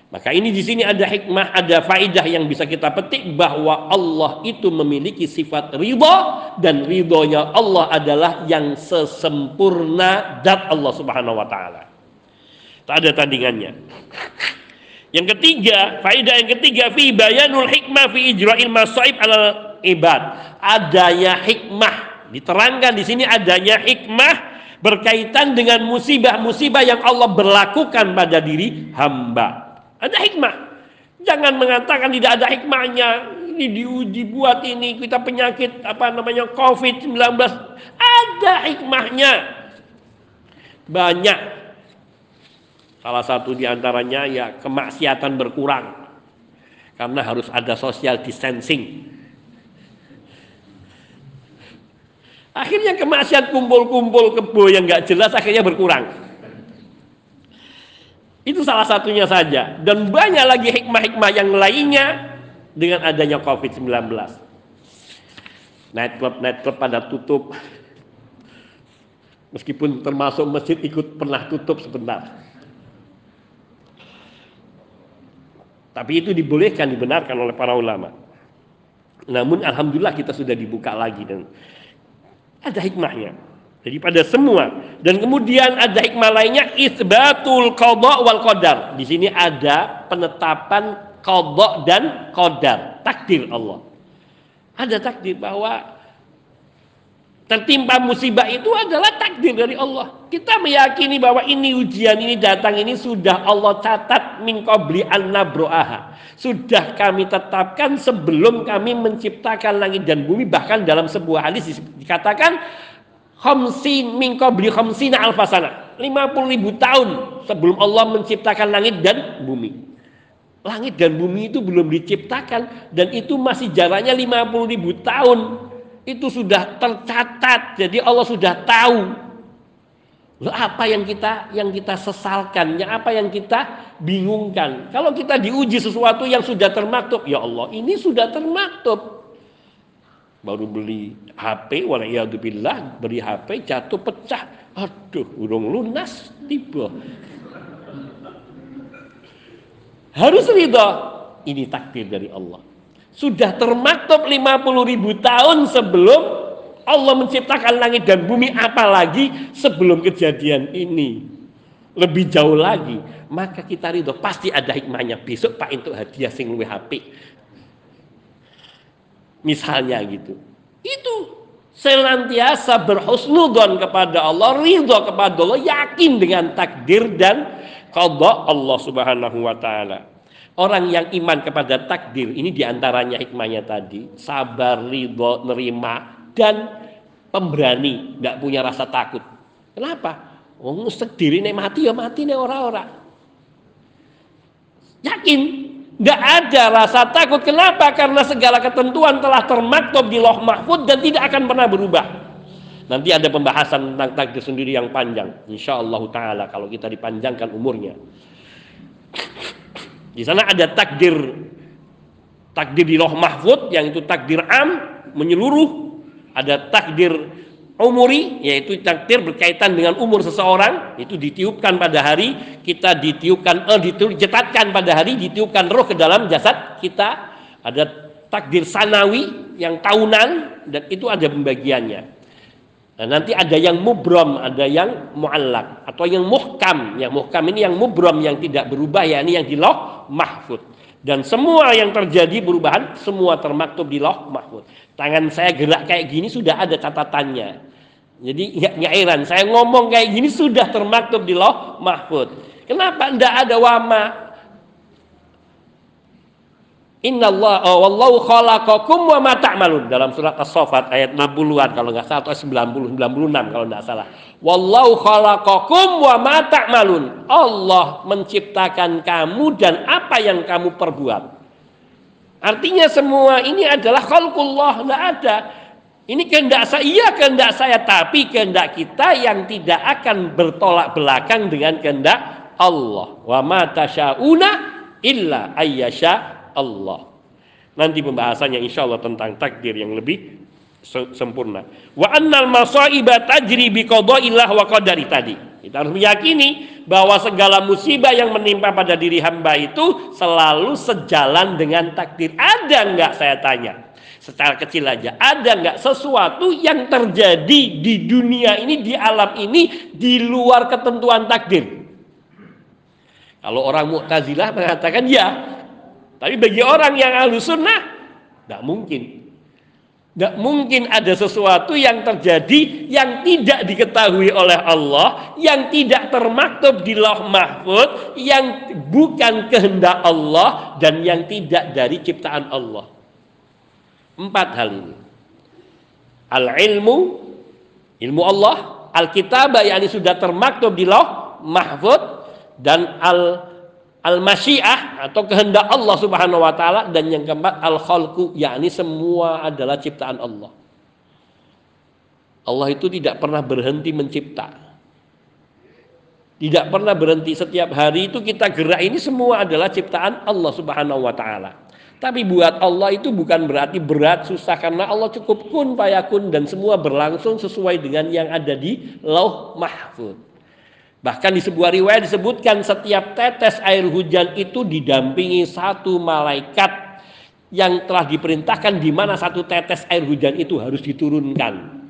Maka ini di sini ada hikmah, ada faidah yang bisa kita petik bahwa Allah itu memiliki sifat ridha dan ridhonya Allah adalah yang sesempurna dat Allah Subhanahu wa taala. Tak ada tandingannya. Yang ketiga, faidah yang ketiga fi bayanul hikmah fi ijra'il masaib ala ibad. Adanya hikmah diterangkan di sini adanya hikmah berkaitan dengan musibah-musibah yang Allah berlakukan pada diri hamba. Ada hikmah. Jangan mengatakan tidak ada hikmahnya. Ini dibuat ini kita penyakit apa namanya COVID-19. Ada hikmahnya. Banyak. Salah satu di antaranya ya kemaksiatan berkurang. Karena harus ada social distancing. Akhirnya kemaksiatan kumpul-kumpul kebo yang nggak jelas akhirnya berkurang. Itu salah satunya saja. Dan banyak lagi hikmah-hikmah yang lainnya dengan adanya COVID-19. Nightclub, nightclub pada tutup. Meskipun termasuk masjid ikut pernah tutup sebentar. Tapi itu dibolehkan, dibenarkan oleh para ulama. Namun alhamdulillah kita sudah dibuka lagi dan ada hikmahnya. Jadi pada semua dan kemudian ada hikmah lainnya isbatul qada wal qadar. Di sini ada penetapan qada dan qadar, takdir Allah. Ada takdir bahwa tertimpa musibah itu adalah takdir dari Allah. Kita meyakini bahwa ini ujian ini datang ini sudah Allah catat min qabli an nabroaha. Sudah kami tetapkan sebelum kami menciptakan langit dan bumi bahkan dalam sebuah hadis dikatakan khamsin min qabli khamsina alfasana. 50 ribu tahun sebelum Allah menciptakan langit dan bumi. Langit dan bumi itu belum diciptakan dan itu masih jaraknya 50 ribu tahun. Itu sudah tercatat jadi Allah sudah tahu. Loh, apa yang kita yang kita sesalkan, yang apa yang kita bingungkan. Kalau kita diuji sesuatu yang sudah termaktub, ya Allah, ini sudah termaktub baru beli HP waliyadzubillah beli HP jatuh pecah. Aduh urung lunas tiba. Harus ridho ini takdir dari Allah. Sudah termaktub 50 ribu tahun sebelum Allah menciptakan langit dan bumi apalagi sebelum kejadian ini. Lebih jauh lagi maka kita ridho pasti ada hikmahnya. Besok pak untuk hadiah sing luwe HP Misalnya gitu. Itu senantiasa berhusnudon kepada Allah, ridho kepada Allah, yakin dengan takdir dan qada Allah Subhanahu wa taala. Orang yang iman kepada takdir ini di antaranya hikmahnya tadi sabar, ridho, nerima dan pemberani, tidak punya rasa takut. Kenapa? Wong sediri nek mati ya mati nek ora-ora. Yakin, tidak ada rasa takut. Kenapa? Karena segala ketentuan telah termaktub di loh mahfud dan tidak akan pernah berubah. Nanti ada pembahasan tentang takdir sendiri yang panjang. Insya Allah Ta'ala kalau kita dipanjangkan umurnya. Di sana ada takdir takdir di loh mahfud yang itu takdir am menyeluruh. Ada takdir umuri yaitu takdir berkaitan dengan umur seseorang itu ditiupkan pada hari kita ditiupkan eh, dicetatkan pada hari ditiupkan roh ke dalam jasad kita. Ada takdir sanawi yang tahunan dan itu ada pembagiannya. Nah, nanti ada yang mubrom ada yang muallak atau yang muhkam. Yang muhkam ini yang mubrom yang tidak berubah ya ini yang di loh mahfud. Dan semua yang terjadi perubahan semua termaktub di loh mahfud. Tangan saya gerak kayak gini sudah ada catatannya jadi nggak heran, saya ngomong kayak gini sudah termaktub di loh mahfud. Kenapa tidak ada wama? Inna Allah, oh, wallahu khalaqakum wa ma ta'malun dalam surat As-Saffat ayat 60-an kalau nggak salah atau 90 96 kalau nggak salah. Wallahu khalaqakum wa ma ta'malun. Allah menciptakan kamu dan apa yang kamu perbuat. Artinya semua ini adalah khalqullah, enggak ada ini kehendak saya, iya kehendak saya, tapi kehendak kita yang tidak akan bertolak belakang dengan kehendak Allah. Wa ma tasyauna illa ayyasha Allah. Nanti pembahasannya insya Allah tentang takdir yang lebih sempurna. Wa annal masaiba tajri bi qadaillah wa qadari tadi. Kita harus meyakini bahwa segala musibah yang menimpa pada diri hamba itu selalu sejalan dengan takdir. Ada enggak saya tanya? Secara kecil aja. Ada nggak sesuatu yang terjadi di dunia ini di alam ini di luar ketentuan takdir? Kalau orang Mu'tazilah mengatakan ya tapi bagi orang yang ahlu sunnah nggak mungkin. Nggak mungkin ada sesuatu yang terjadi yang tidak diketahui oleh Allah yang tidak termaktub di loh mahfud yang bukan kehendak Allah dan yang tidak dari ciptaan Allah Empat hal ini. Al-ilmu, ilmu Allah, al-kitabah yang sudah termaktub di loh mahfud dan al al-masyiah atau kehendak Allah Subhanahu wa taala dan yang keempat al-khalqu yakni semua adalah ciptaan Allah. Allah itu tidak pernah berhenti mencipta. Tidak pernah berhenti setiap hari itu kita gerak ini semua adalah ciptaan Allah Subhanahu wa taala. Tapi buat Allah itu bukan berarti berat, susah karena Allah cukup kun payakun dan semua berlangsung sesuai dengan yang ada di Lauh Mahfud. Bahkan di sebuah riwayat disebutkan setiap tetes air hujan itu didampingi satu malaikat yang telah diperintahkan di mana satu tetes air hujan itu harus diturunkan.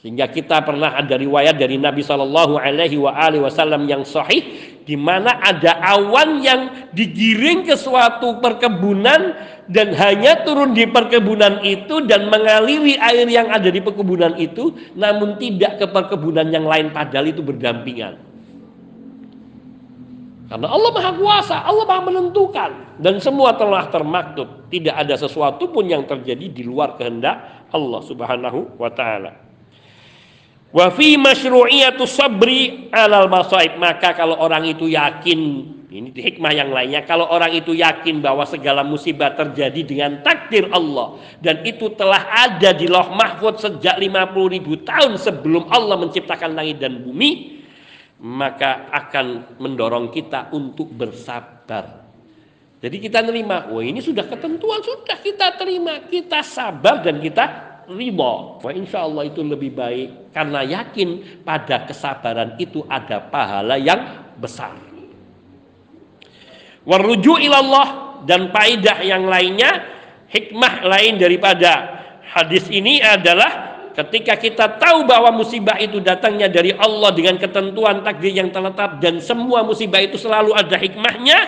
Sehingga kita pernah ada riwayat dari Nabi Shallallahu Alaihi Wasallam yang sahih, di mana ada awan yang digiring ke suatu perkebunan dan hanya turun di perkebunan itu dan mengaliri air yang ada di perkebunan itu, namun tidak ke perkebunan yang lain padahal itu berdampingan. Karena Allah Maha Kuasa, Allah Maha menentukan dan semua telah termaktub. Tidak ada sesuatu pun yang terjadi di luar kehendak Allah Subhanahu wa taala. Wa fi masyru'iyatu sabri alal masaib. Maka kalau orang itu yakin, ini hikmah yang lainnya, kalau orang itu yakin bahwa segala musibah terjadi dengan takdir Allah dan itu telah ada di Loh Mahfud sejak 50 ribu tahun sebelum Allah menciptakan langit dan bumi, maka akan mendorong kita untuk bersabar. Jadi kita nerima, wah ini sudah ketentuan, sudah kita terima, kita sabar dan kita ridho. Wah insya Allah itu lebih baik karena yakin pada kesabaran itu ada pahala yang besar. Waruju ilallah dan faidah yang lainnya, hikmah lain daripada hadis ini adalah ketika kita tahu bahwa musibah itu datangnya dari Allah dengan ketentuan takdir yang terletap dan semua musibah itu selalu ada hikmahnya,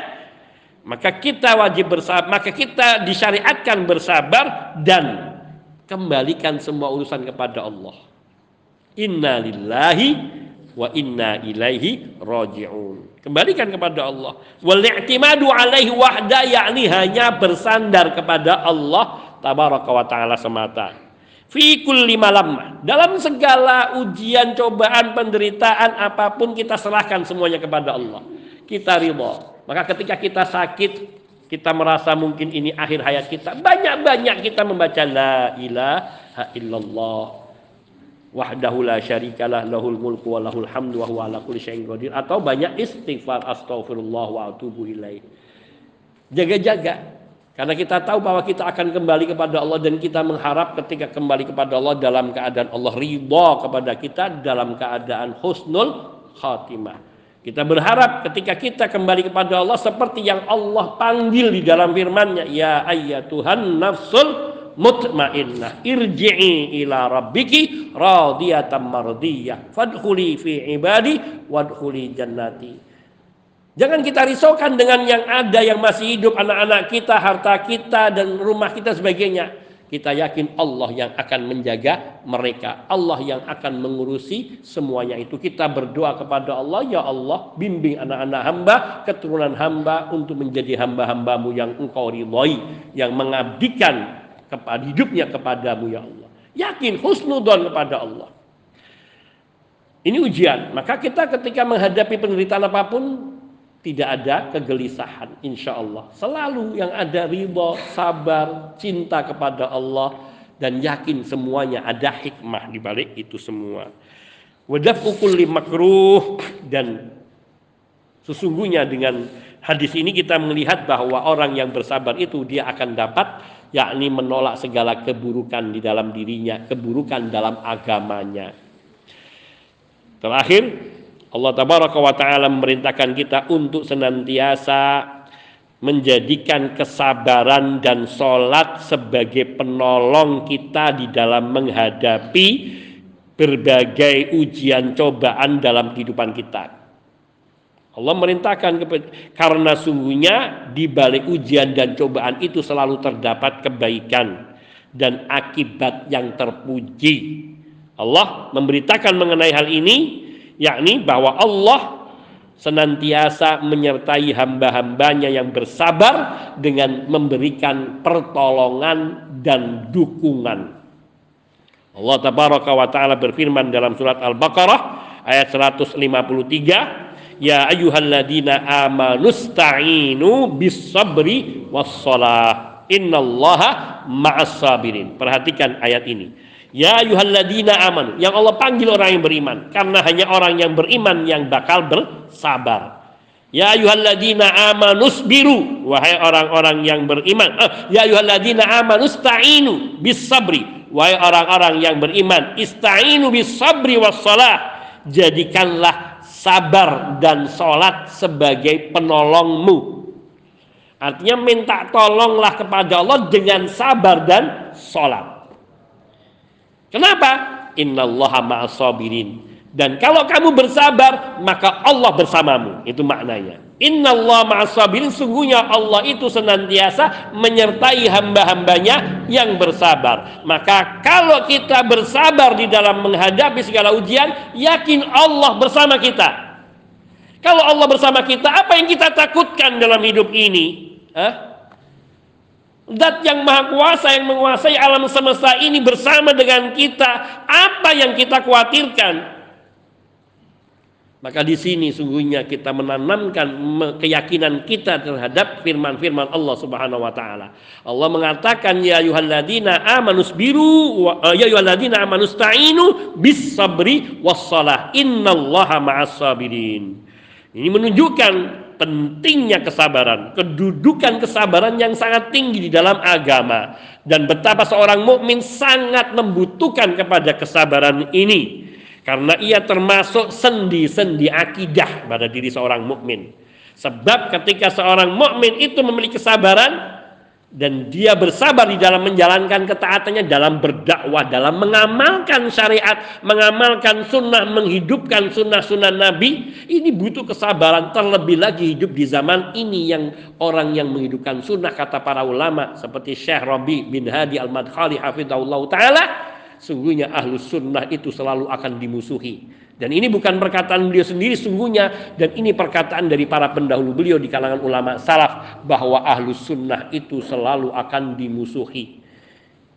maka kita wajib bersabar, maka kita disyariatkan bersabar dan Kembalikan semua urusan kepada Allah. Inna lillahi wa inna ilaihi raji'un. Kembalikan kepada Allah. Wal i'timadu alaihi wahda yakni hanya bersandar kepada Allah tabaraka wa taala semata. Fi kulli malam. Dalam segala ujian, cobaan, penderitaan apa pun kita serahkan semuanya kepada Allah. Kita ridha. Maka ketika kita sakit, kita merasa mungkin ini akhir hayat kita, banyak-banyak kita membaca la ilaha illallah wahdahu la syarikalah lahul mulku wa lahul hamdu wa huwa ala kulli syai'in qadir atau banyak istighfar astaghfirullah wa atubu ilaih. Jaga-jaga karena kita tahu bahwa kita akan kembali kepada Allah dan kita mengharap ketika kembali kepada Allah dalam keadaan Allah ridha kepada kita dalam keadaan husnul khatimah. Kita berharap ketika kita kembali kepada Allah seperti yang Allah panggil di dalam firman-Nya, ya ayyatuhan nafsul mutmainnah irji'i ila rabbiki radiyatan mardiyah fadkhuli fi ibadi wadkhuli jannati. Jangan kita risaukan dengan yang ada yang masih hidup anak-anak kita harta kita dan rumah kita sebagainya kita yakin Allah yang akan menjaga mereka Allah yang akan mengurusi semuanya itu kita berdoa kepada Allah ya Allah bimbing anak-anak hamba keturunan hamba untuk menjadi hamba-hambamu yang engkau ridhoi yang mengabdikan kepada hidupnya kepadamu ya Allah. Yakin husnudon kepada Allah. Ini ujian. Maka kita ketika menghadapi penderitaan apa pun tidak ada kegelisahan insya Allah. Selalu yang ada ridho, sabar, cinta kepada Allah dan yakin semuanya ada hikmah di balik itu semua. Wadaf ukul makruh dan sesungguhnya dengan hadis ini kita melihat bahwa orang yang bersabar itu dia akan dapat yakni menolak segala keburukan di dalam dirinya, keburukan dalam agamanya. Terakhir, Allah tabaraka wa taala memerintahkan kita untuk senantiasa menjadikan kesabaran dan sholat sebagai penolong kita di dalam menghadapi berbagai ujian cobaan dalam kehidupan kita. Allah merintahkan karena sungguhnya di balik ujian dan cobaan itu selalu terdapat kebaikan dan akibat yang terpuji. Allah memberitakan mengenai hal ini yakni bahwa Allah senantiasa menyertai hamba-hambanya yang bersabar dengan memberikan pertolongan dan dukungan. Allah tabaraka wa taala berfirman dalam surat Al-Baqarah ayat 153 ya ayyuhalladzina amanusta'inu bis sabri was salah innallaha ma'as sabirin perhatikan ayat ini ya ayyuhalladzina amanu. Yang Allah panggil orang yang beriman. Karena hanya orang yang beriman yang bakal bersabar. Ya ayyuhalladzina amanus biru wahai orang-orang yang beriman. Eh, ya ayyuhalladzina amanus ta'inu bis sabri wahai orang-orang yang beriman ista'inu bis sabri was salah jadikanlah sabar dan sholat sebagai penolongmu. Artinya minta tolonglah kepada Allah dengan sabar dan sholat. Kenapa? Innallaha ma'asabirin. Dan kalau kamu bersabar, maka Allah bersamamu. Itu maknanya. Inna Allah ma'asabirin. Sungguhnya Allah itu senantiasa menyertai hamba-hambanya yang bersabar. Maka kalau kita bersabar di dalam menghadapi segala ujian, yakin Allah bersama kita. Kalau Allah bersama kita, apa yang kita takutkan dalam hidup ini? Hah? Dat yang maha kuasa yang menguasai alam semesta ini bersama dengan kita. Apa yang kita khawatirkan? Maka di sini sungguhnya kita menanamkan keyakinan kita terhadap firman-firman Allah Subhanahu wa taala. Allah mengatakan ya ayyuhalladzina amanus biru eh, ya ayyuhalladzina amanus ta'inu bis sabri was salah innallaha ma'as sabirin. Ini menunjukkan pentingnya kesabaran, kedudukan kesabaran yang sangat tinggi di dalam agama dan betapa seorang mukmin sangat membutuhkan kepada kesabaran ini karena ia termasuk sendi-sendi akidah pada diri seorang mukmin. Sebab ketika seorang mukmin itu memiliki kesabaran, dan dia bersabar di dalam menjalankan ketaatannya dalam berdakwah dalam mengamalkan syariat mengamalkan sunnah menghidupkan sunnah-sunnah Nabi. Ini butuh kesabaran terlebih lagi hidup di zaman ini yang orang yang menghidupkan sunnah kata para ulama seperti Syekh Rabi bin Hadi Al-Madkhali hafizahullah taala sungguhnya ahlus sunnah itu selalu akan dimusuhi dan ini bukan perkataan beliau sendiri sungguhnya dan ini perkataan dari para pendahulu beliau di kalangan ulama salaf bahwa ahlus sunnah itu selalu akan dimusuhi.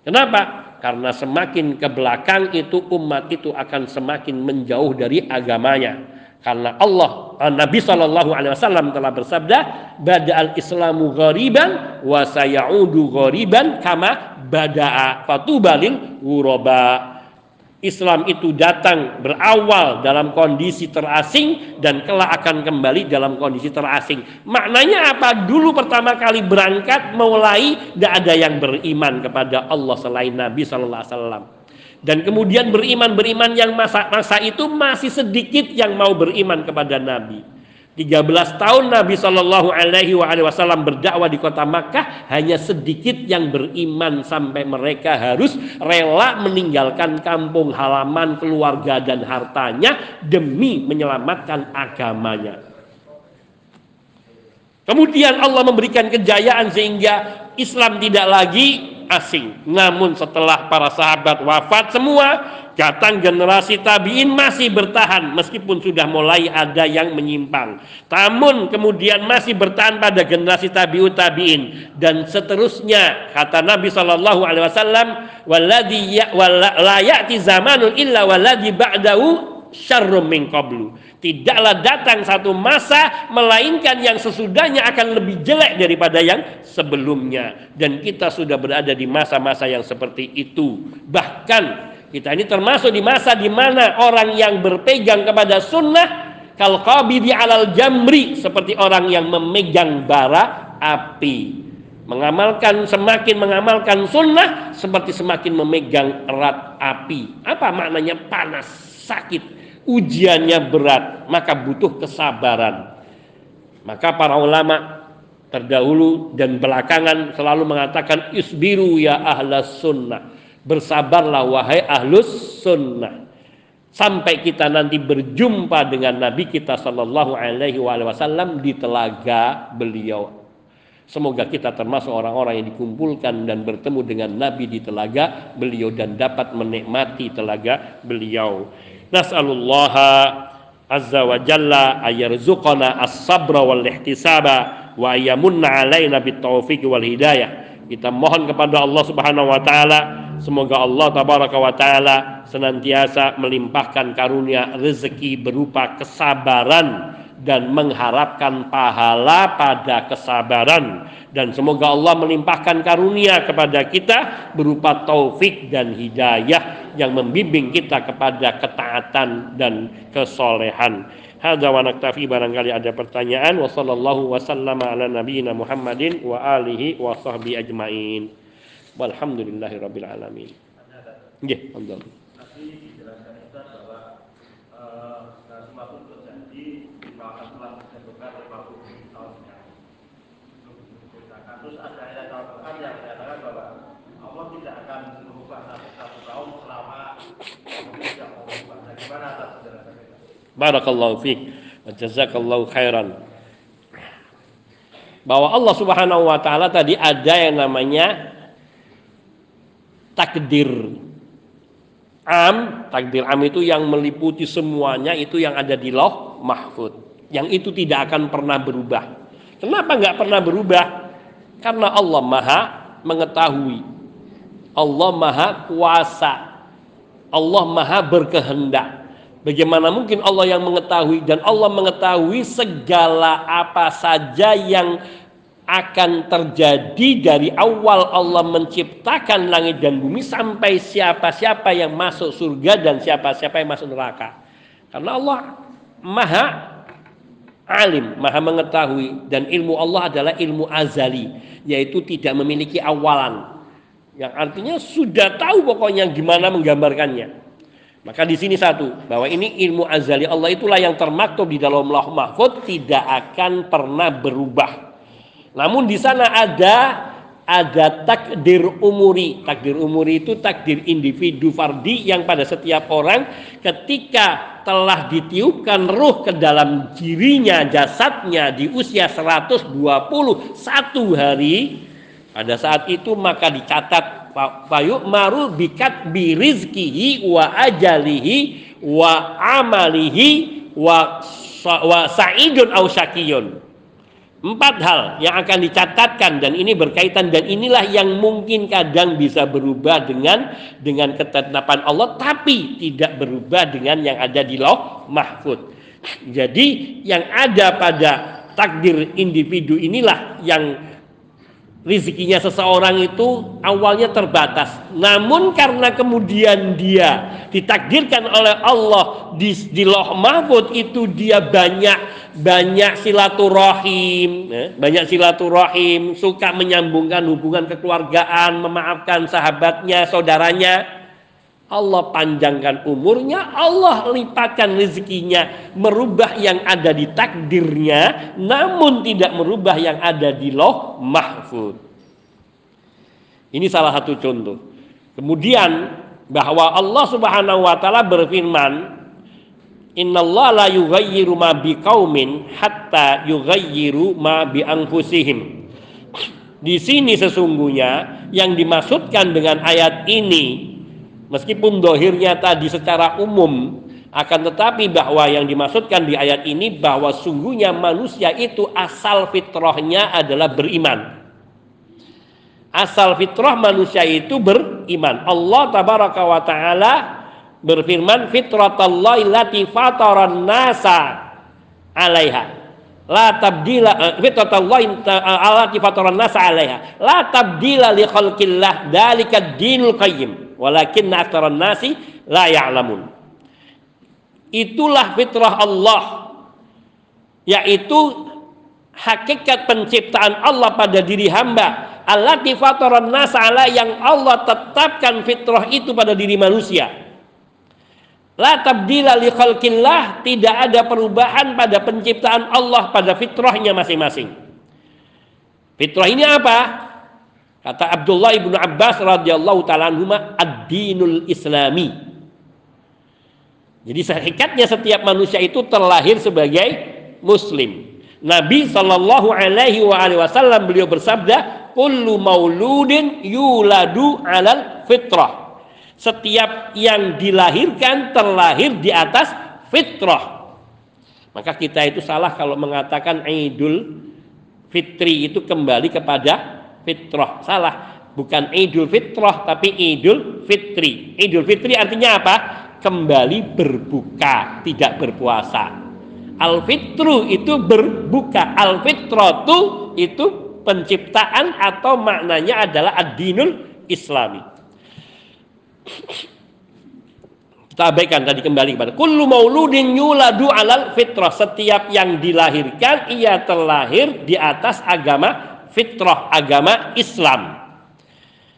Kenapa? Karena semakin ke belakang itu umat itu akan semakin menjauh dari agamanya. Karena Allah Nabi Shallallahu Alaihi Wasallam telah bersabda, "Bada al Islamu ghariban, wa sayaudu ghariban kama bada'a fatubalil ghuraba." Islam itu datang berawal dalam kondisi terasing dan kelak akan kembali dalam kondisi terasing. Maknanya apa? Dulu pertama kali berangkat mulai tidak ada yang beriman kepada Allah selain Nabi Sallallahu Alaihi Wasallam. Dan kemudian beriman beriman yang masa masa itu masih sedikit yang mau beriman kepada Nabi. 13 tahun Nabi Shallallahu Alaihi Wasallam berdakwah di kota Makkah hanya sedikit yang beriman sampai mereka harus rela meninggalkan kampung halaman keluarga dan hartanya demi menyelamatkan agamanya. Kemudian Allah memberikan kejayaan sehingga Islam tidak lagi asing. Namun setelah para sahabat wafat semua, Datang generasi tabiin masih bertahan meskipun sudah mulai ada yang menyimpang. Namun kemudian masih bertahan pada generasi tabiut tabiin dan seterusnya kata Nabi Shallallahu Alaihi Wasallam waladhi ya, la ya'ti zamanun illa waladhi ba'dahu syarrum. Tidaklah datang satu masa melainkan yang sesudahnya akan lebih jelek daripada yang sebelumnya dan kita sudah berada di masa-masa yang seperti itu. Bahkan kita ini termasuk di masa di mana orang yang berpegang kepada sunnah kal qabidi alal jamri seperti orang yang memegang bara api. Mengamalkan semakin mengamalkan sunnah seperti semakin memegang erat api. Apa maknanya panas, sakit, ujiannya berat, maka butuh kesabaran. Maka para ulama terdahulu dan belakangan selalu mengatakan isbiru ya ahlas sunnah Bersabarlah wahai ahlus sunnah. Sampai kita nanti berjumpa dengan Nabi kita Shallallahu Alaihi Wasallam di telaga beliau. Semoga kita termasuk orang-orang yang dikumpulkan dan bertemu dengan Nabi di telaga beliau dan dapat menikmati telaga beliau. Nas'alullah azza wa jalla ayarzuqana as-sabra wal ihtisaba wa ayamunna alaina bit taufiq wal hidayah. Kita mohon kepada Allah Subhanahu wa taala Semoga Allah tabaraka wa taala senantiasa melimpahkan karunia rezeki berupa kesabaran dan mengharapkan pahala pada kesabaran dan semoga Allah melimpahkan karunia kepada kita berupa taufik dan hidayah yang membimbing kita kepada ketaatan dan kesolehan. Hadza wa naktafi barangkali ada pertanyaan wa sallallahu wasallama ala nabiyyina Muhammadin wa alihi wa sahbihi ajmain. Walhamdulillahi rabbil alamin. Nggih, alhamdulillah. Tadi dijelaskan Ustaz bahwa eh, sesuatu terjadi di kawasan setelah ditentukan 50 tahun yang Terus ada ayat Al-Quran yang menyatakan bahwa Allah tidak akan merubah satu, satu kaum selama tidak mau. Nah, gimana atas penjelasan? Barakallahu fiik wa jazakallahu khairan. Bahwa Allah Subhanahu wa taala tadi ada yang namanya takdir am takdir am itu yang meliputi semuanya itu yang ada di loh mahfud yang itu tidak akan pernah berubah kenapa nggak pernah berubah karena Allah maha mengetahui. Allah maha kuasa. Allah maha berkehendak. Bagaimana mungkin Allah yang mengetahui? Dan Allah mengetahui segala apa saja yang akan terjadi dari awal Allah menciptakan langit dan bumi sampai siapa-siapa yang masuk surga dan siapa-siapa yang masuk neraka. Karena Allah maha alim, maha mengetahui dan ilmu Allah adalah ilmu azali, yaitu tidak memiliki awalan. Yang artinya sudah tahu pokoknya gimana menggambarkannya. Maka di sini satu, bahwa ini ilmu azali Allah itulah yang termaktub di dalam lauh mahfud tidak akan pernah berubah namun di sana ada ada takdir umuri. Takdir umuri itu takdir individu fardi yang pada setiap orang ketika telah ditiupkan ruh ke dalam dirinya, jasadnya di usia 121 hari, pada saat itu maka dicatat payuk maru bikat birizkihi wa ajalihi wa amalihi wa, wa sa'idun au syakiyun Empat hal yang akan dicatatkan dan ini berkaitan dan inilah yang mungkin kadang bisa berubah dengan dengan ketetapan Allah tapi tidak berubah dengan yang ada di loh mahfud. Jadi yang ada pada takdir individu inilah yang Rizkinya seseorang itu awalnya terbatas. Namun karena kemudian dia ditakdirkan oleh Allah di, di loh mahfud itu dia banyak banyak silaturahim, ya, banyak silaturahim, suka menyambungkan hubungan kekeluargaan, memaafkan sahabatnya, saudaranya. Allah panjangkan umurnya, Allah lipatkan rezekinya, merubah yang ada di takdirnya, namun tidak merubah yang ada di loh mahfud. Ini salah satu contoh. Kemudian bahwa Allah Subhanahu wa taala berfirman, "Innallaha la yughayyiru ma biqaumin hatta yughayyiru ma bi anfusihim." Di sini sesungguhnya yang dimaksudkan dengan ayat ini Meskipun dohirnya tadi secara umum akan tetapi bahwa yang dimaksudkan di ayat ini bahwa sungguhnya manusia itu asal fitrahnya adalah beriman. Asal fitrah manusia itu beriman. Allah tabaraka wa taala berfirman fitratallahi lati fataran nasa alaiha la tabdila uh, fitratallahi allati fataran nasa alaiha la tabdila li khalqillah dinul qayyim walakin aktsaran nasi la ya'lamun. Itulah fitrah Allah yaitu hakikat penciptaan Allah pada diri hamba. Allati fataran nasala yang Allah tetapkan fitrah itu pada diri manusia. La tabdila li khalqillah tidak ada perubahan pada penciptaan Allah pada fitrahnya masing-masing. Fitrah ini apa Kata Abdullah ibnu Abbas radhiyallahu taala ad-dinul Islami. Jadi hakikatnya setiap manusia itu terlahir sebagai muslim. Nabi Shallallahu alaihi wasallam beliau bersabda, "Kullu mauludin yuladu 'alal fitrah." Setiap yang dilahirkan terlahir di atas fitrah. Maka kita itu salah kalau mengatakan Idul Fitri itu kembali kepada fitrah. Salah. Bukan Idul Fitrah tapi Idul Fitri. Idul Fitri artinya apa? Kembali berbuka, tidak berpuasa. Al fitru itu berbuka. Al fitratu itu penciptaan atau maknanya adalah ad-dinul islami. <clears throat> Kita abaikan tadi kembali kepada kullu mauludin yuladu alal fitrah. Setiap yang dilahirkan ia terlahir di atas agama fitrah agama Islam.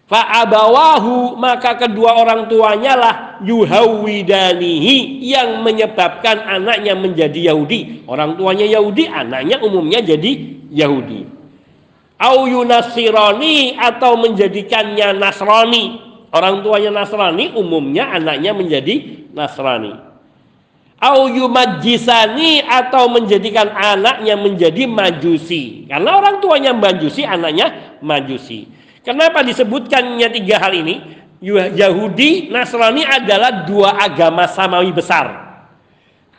Fa'abawahu maka kedua orang tuanya lah yuhawidanihi yang menyebabkan anaknya menjadi Yahudi. Orang tuanya Yahudi, anaknya umumnya jadi Yahudi. Au yunasirani atau menjadikannya Nasrani. Orang tuanya Nasrani, umumnya anaknya menjadi Nasrani au atau menjadikan anaknya menjadi majusi. Karena orang tuanya majusi anaknya majusi. Kenapa disebutkannya tiga hal ini? Yahudi Nasrani adalah dua agama samawi besar.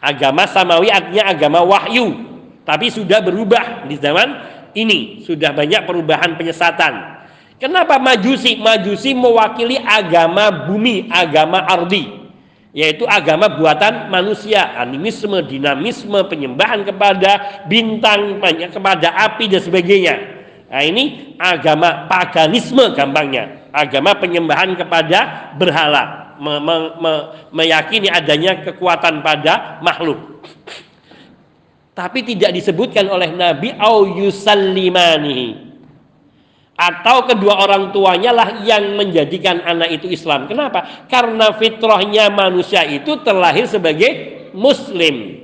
Agama samawi artinya agama wahyu. Tapi sudah berubah di zaman ini. Sudah banyak perubahan penyesatan. Kenapa majusi? Majusi mewakili agama bumi agama ardi yaitu agama buatan manusia, animisme, dinamisme, penyembahan kepada bintang, banyak kepada api dan sebagainya. Nah, ini agama paganisme gampangnya, agama penyembahan kepada berhala, me, me, me, meyakini adanya kekuatan pada makhluk. Tapi tidak disebutkan oleh Nabi au atau kedua orang tuanya lah yang menjadikan anak itu Islam. Kenapa? Karena fitrahnya manusia itu terlahir sebagai muslim.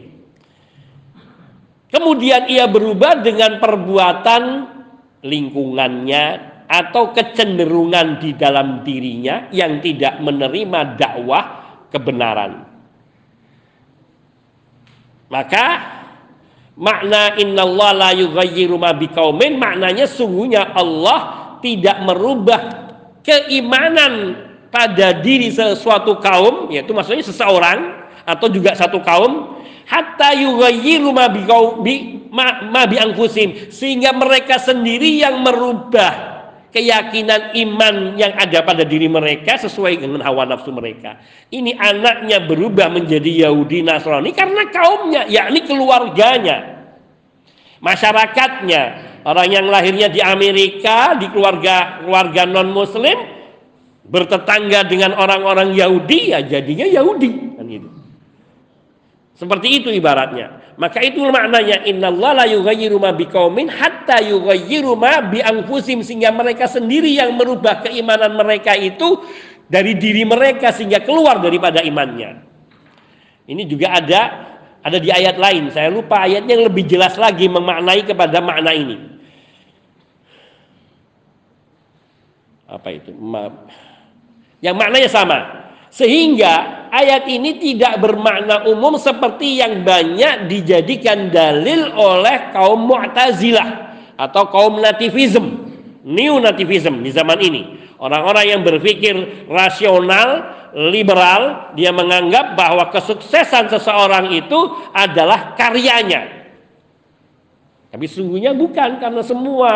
Kemudian ia berubah dengan perbuatan lingkungannya, atau kecenderungan di dalam dirinya yang tidak menerima dakwah kebenaran. Maka makna innallaha la yughayyiru ma biqaumin. Maknanya sungguhnya Allah tidak merubah keimanan pada diri sesuatu kaum yaitu maksudnya seseorang atau juga satu kaum hatta yughayyiru ma bi ma bi anfusim sehingga mereka sendiri yang merubah keyakinan iman yang ada pada diri mereka sesuai dengan hawa nafsu mereka. Ini anaknya berubah menjadi Yahudi Nasrani karena kaumnya, yakni keluarganya. Masyarakatnya, orang yang lahirnya di Amerika, di keluarga keluarga non muslim bertetangga dengan orang-orang Yahudi ya jadinya Yahudi kan gitu. Seperti itu ibaratnya. Maka itu maknanya innallaha la yughayyiru ma biqaumin hatta yughayyiru ma bi anfusim sehingga mereka sendiri yang merubah keimanan mereka itu dari diri mereka sehingga keluar daripada imannya. Ini juga ada ada di ayat lain. Saya lupa ayatnya yang lebih jelas lagi memaknai kepada makna ini. Apa itu? Yang maknanya sama. Sehingga ayat ini tidak bermakna umum seperti yang banyak dijadikan dalil oleh kaum Mu'tazilah atau kaum nativism, new nativism di zaman ini. Orang-orang yang berpikir rasional, liberal, dia menganggap bahwa kesuksesan seseorang itu adalah karyanya. Tapi sesungguhnya bukan karena semua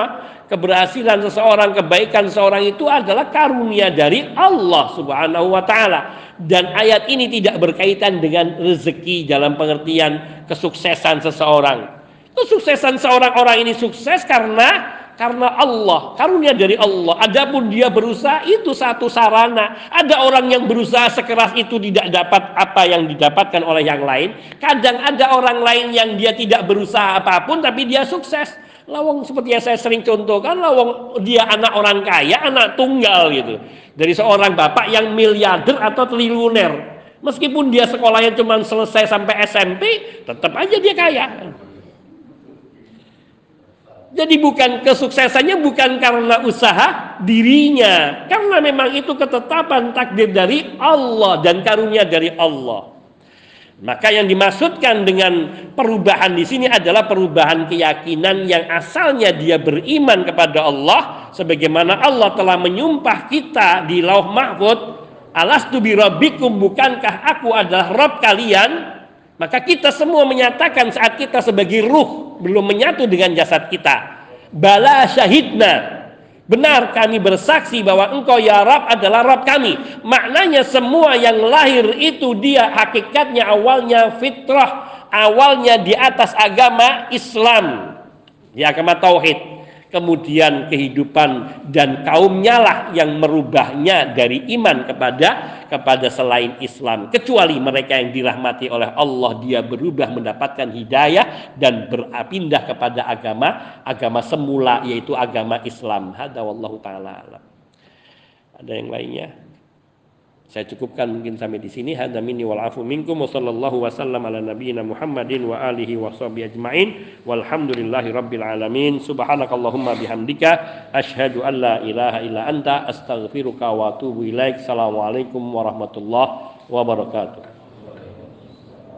keberhasilan seseorang, kebaikan seseorang itu adalah karunia dari Allah Subhanahu wa taala. Dan ayat ini tidak berkaitan dengan rezeki dalam pengertian kesuksesan seseorang. Kesuksesan seorang orang ini sukses karena karena Allah, karunia dari Allah. Adapun dia berusaha itu satu sarana. Ada orang yang berusaha sekeras itu tidak dapat apa yang didapatkan oleh yang lain. Kadang ada orang lain yang dia tidak berusaha apa pun tapi dia sukses. Lawang seperti yang saya sering contohkan, lawang dia anak orang kaya, anak tunggal gitu. Dari seorang bapak yang miliarder atau triliuner. Meskipun dia sekolahnya cuma selesai sampai SMP, tetap aja dia kaya. Jadi bukan kesuksesannya bukan karena usaha dirinya, karena memang itu ketetapan takdir dari Allah dan karunia dari Allah. Maka yang dimaksudkan dengan perubahan di sini adalah perubahan keyakinan yang asalnya dia beriman kepada Allah sebagaimana Allah telah menyumpah kita di Lauh Mahfud, "Alastu bi rabbikum bukankah aku adalah Rabb kalian?" Maka kita semua menyatakan saat kita sebagai ruh belum menyatu dengan jasad kita. Bala syahidna. Benar kami bersaksi bahwa engkau ya Rab adalah Rab kami. Maknanya semua yang lahir itu dia hakikatnya awalnya fitrah. Awalnya di atas agama Islam. Di agama Tauhid kemudian kehidupan dan kaumnya lah yang merubahnya dari iman kepada kepada selain Islam. Kecuali mereka yang dirahmati oleh Allah dia berubah mendapatkan hidayah dan berpindah kepada agama agama semula yaitu agama Islam. Hada wallahu taala ada yang lainnya saya cukupkan mungkin sampai di sini. Hadza minni wal afu minkum wa sallallahu wasallam ala nabiyyina Muhammadin wa alihi wa sahbihi ajmain. Walhamdulillahi rabbil alamin. Subhanakallahumma bihamdika asyhadu an la ilaha illa anta astaghfiruka wa atubu ilaik. Assalamualaikum warahmatullahi wabarakatuh.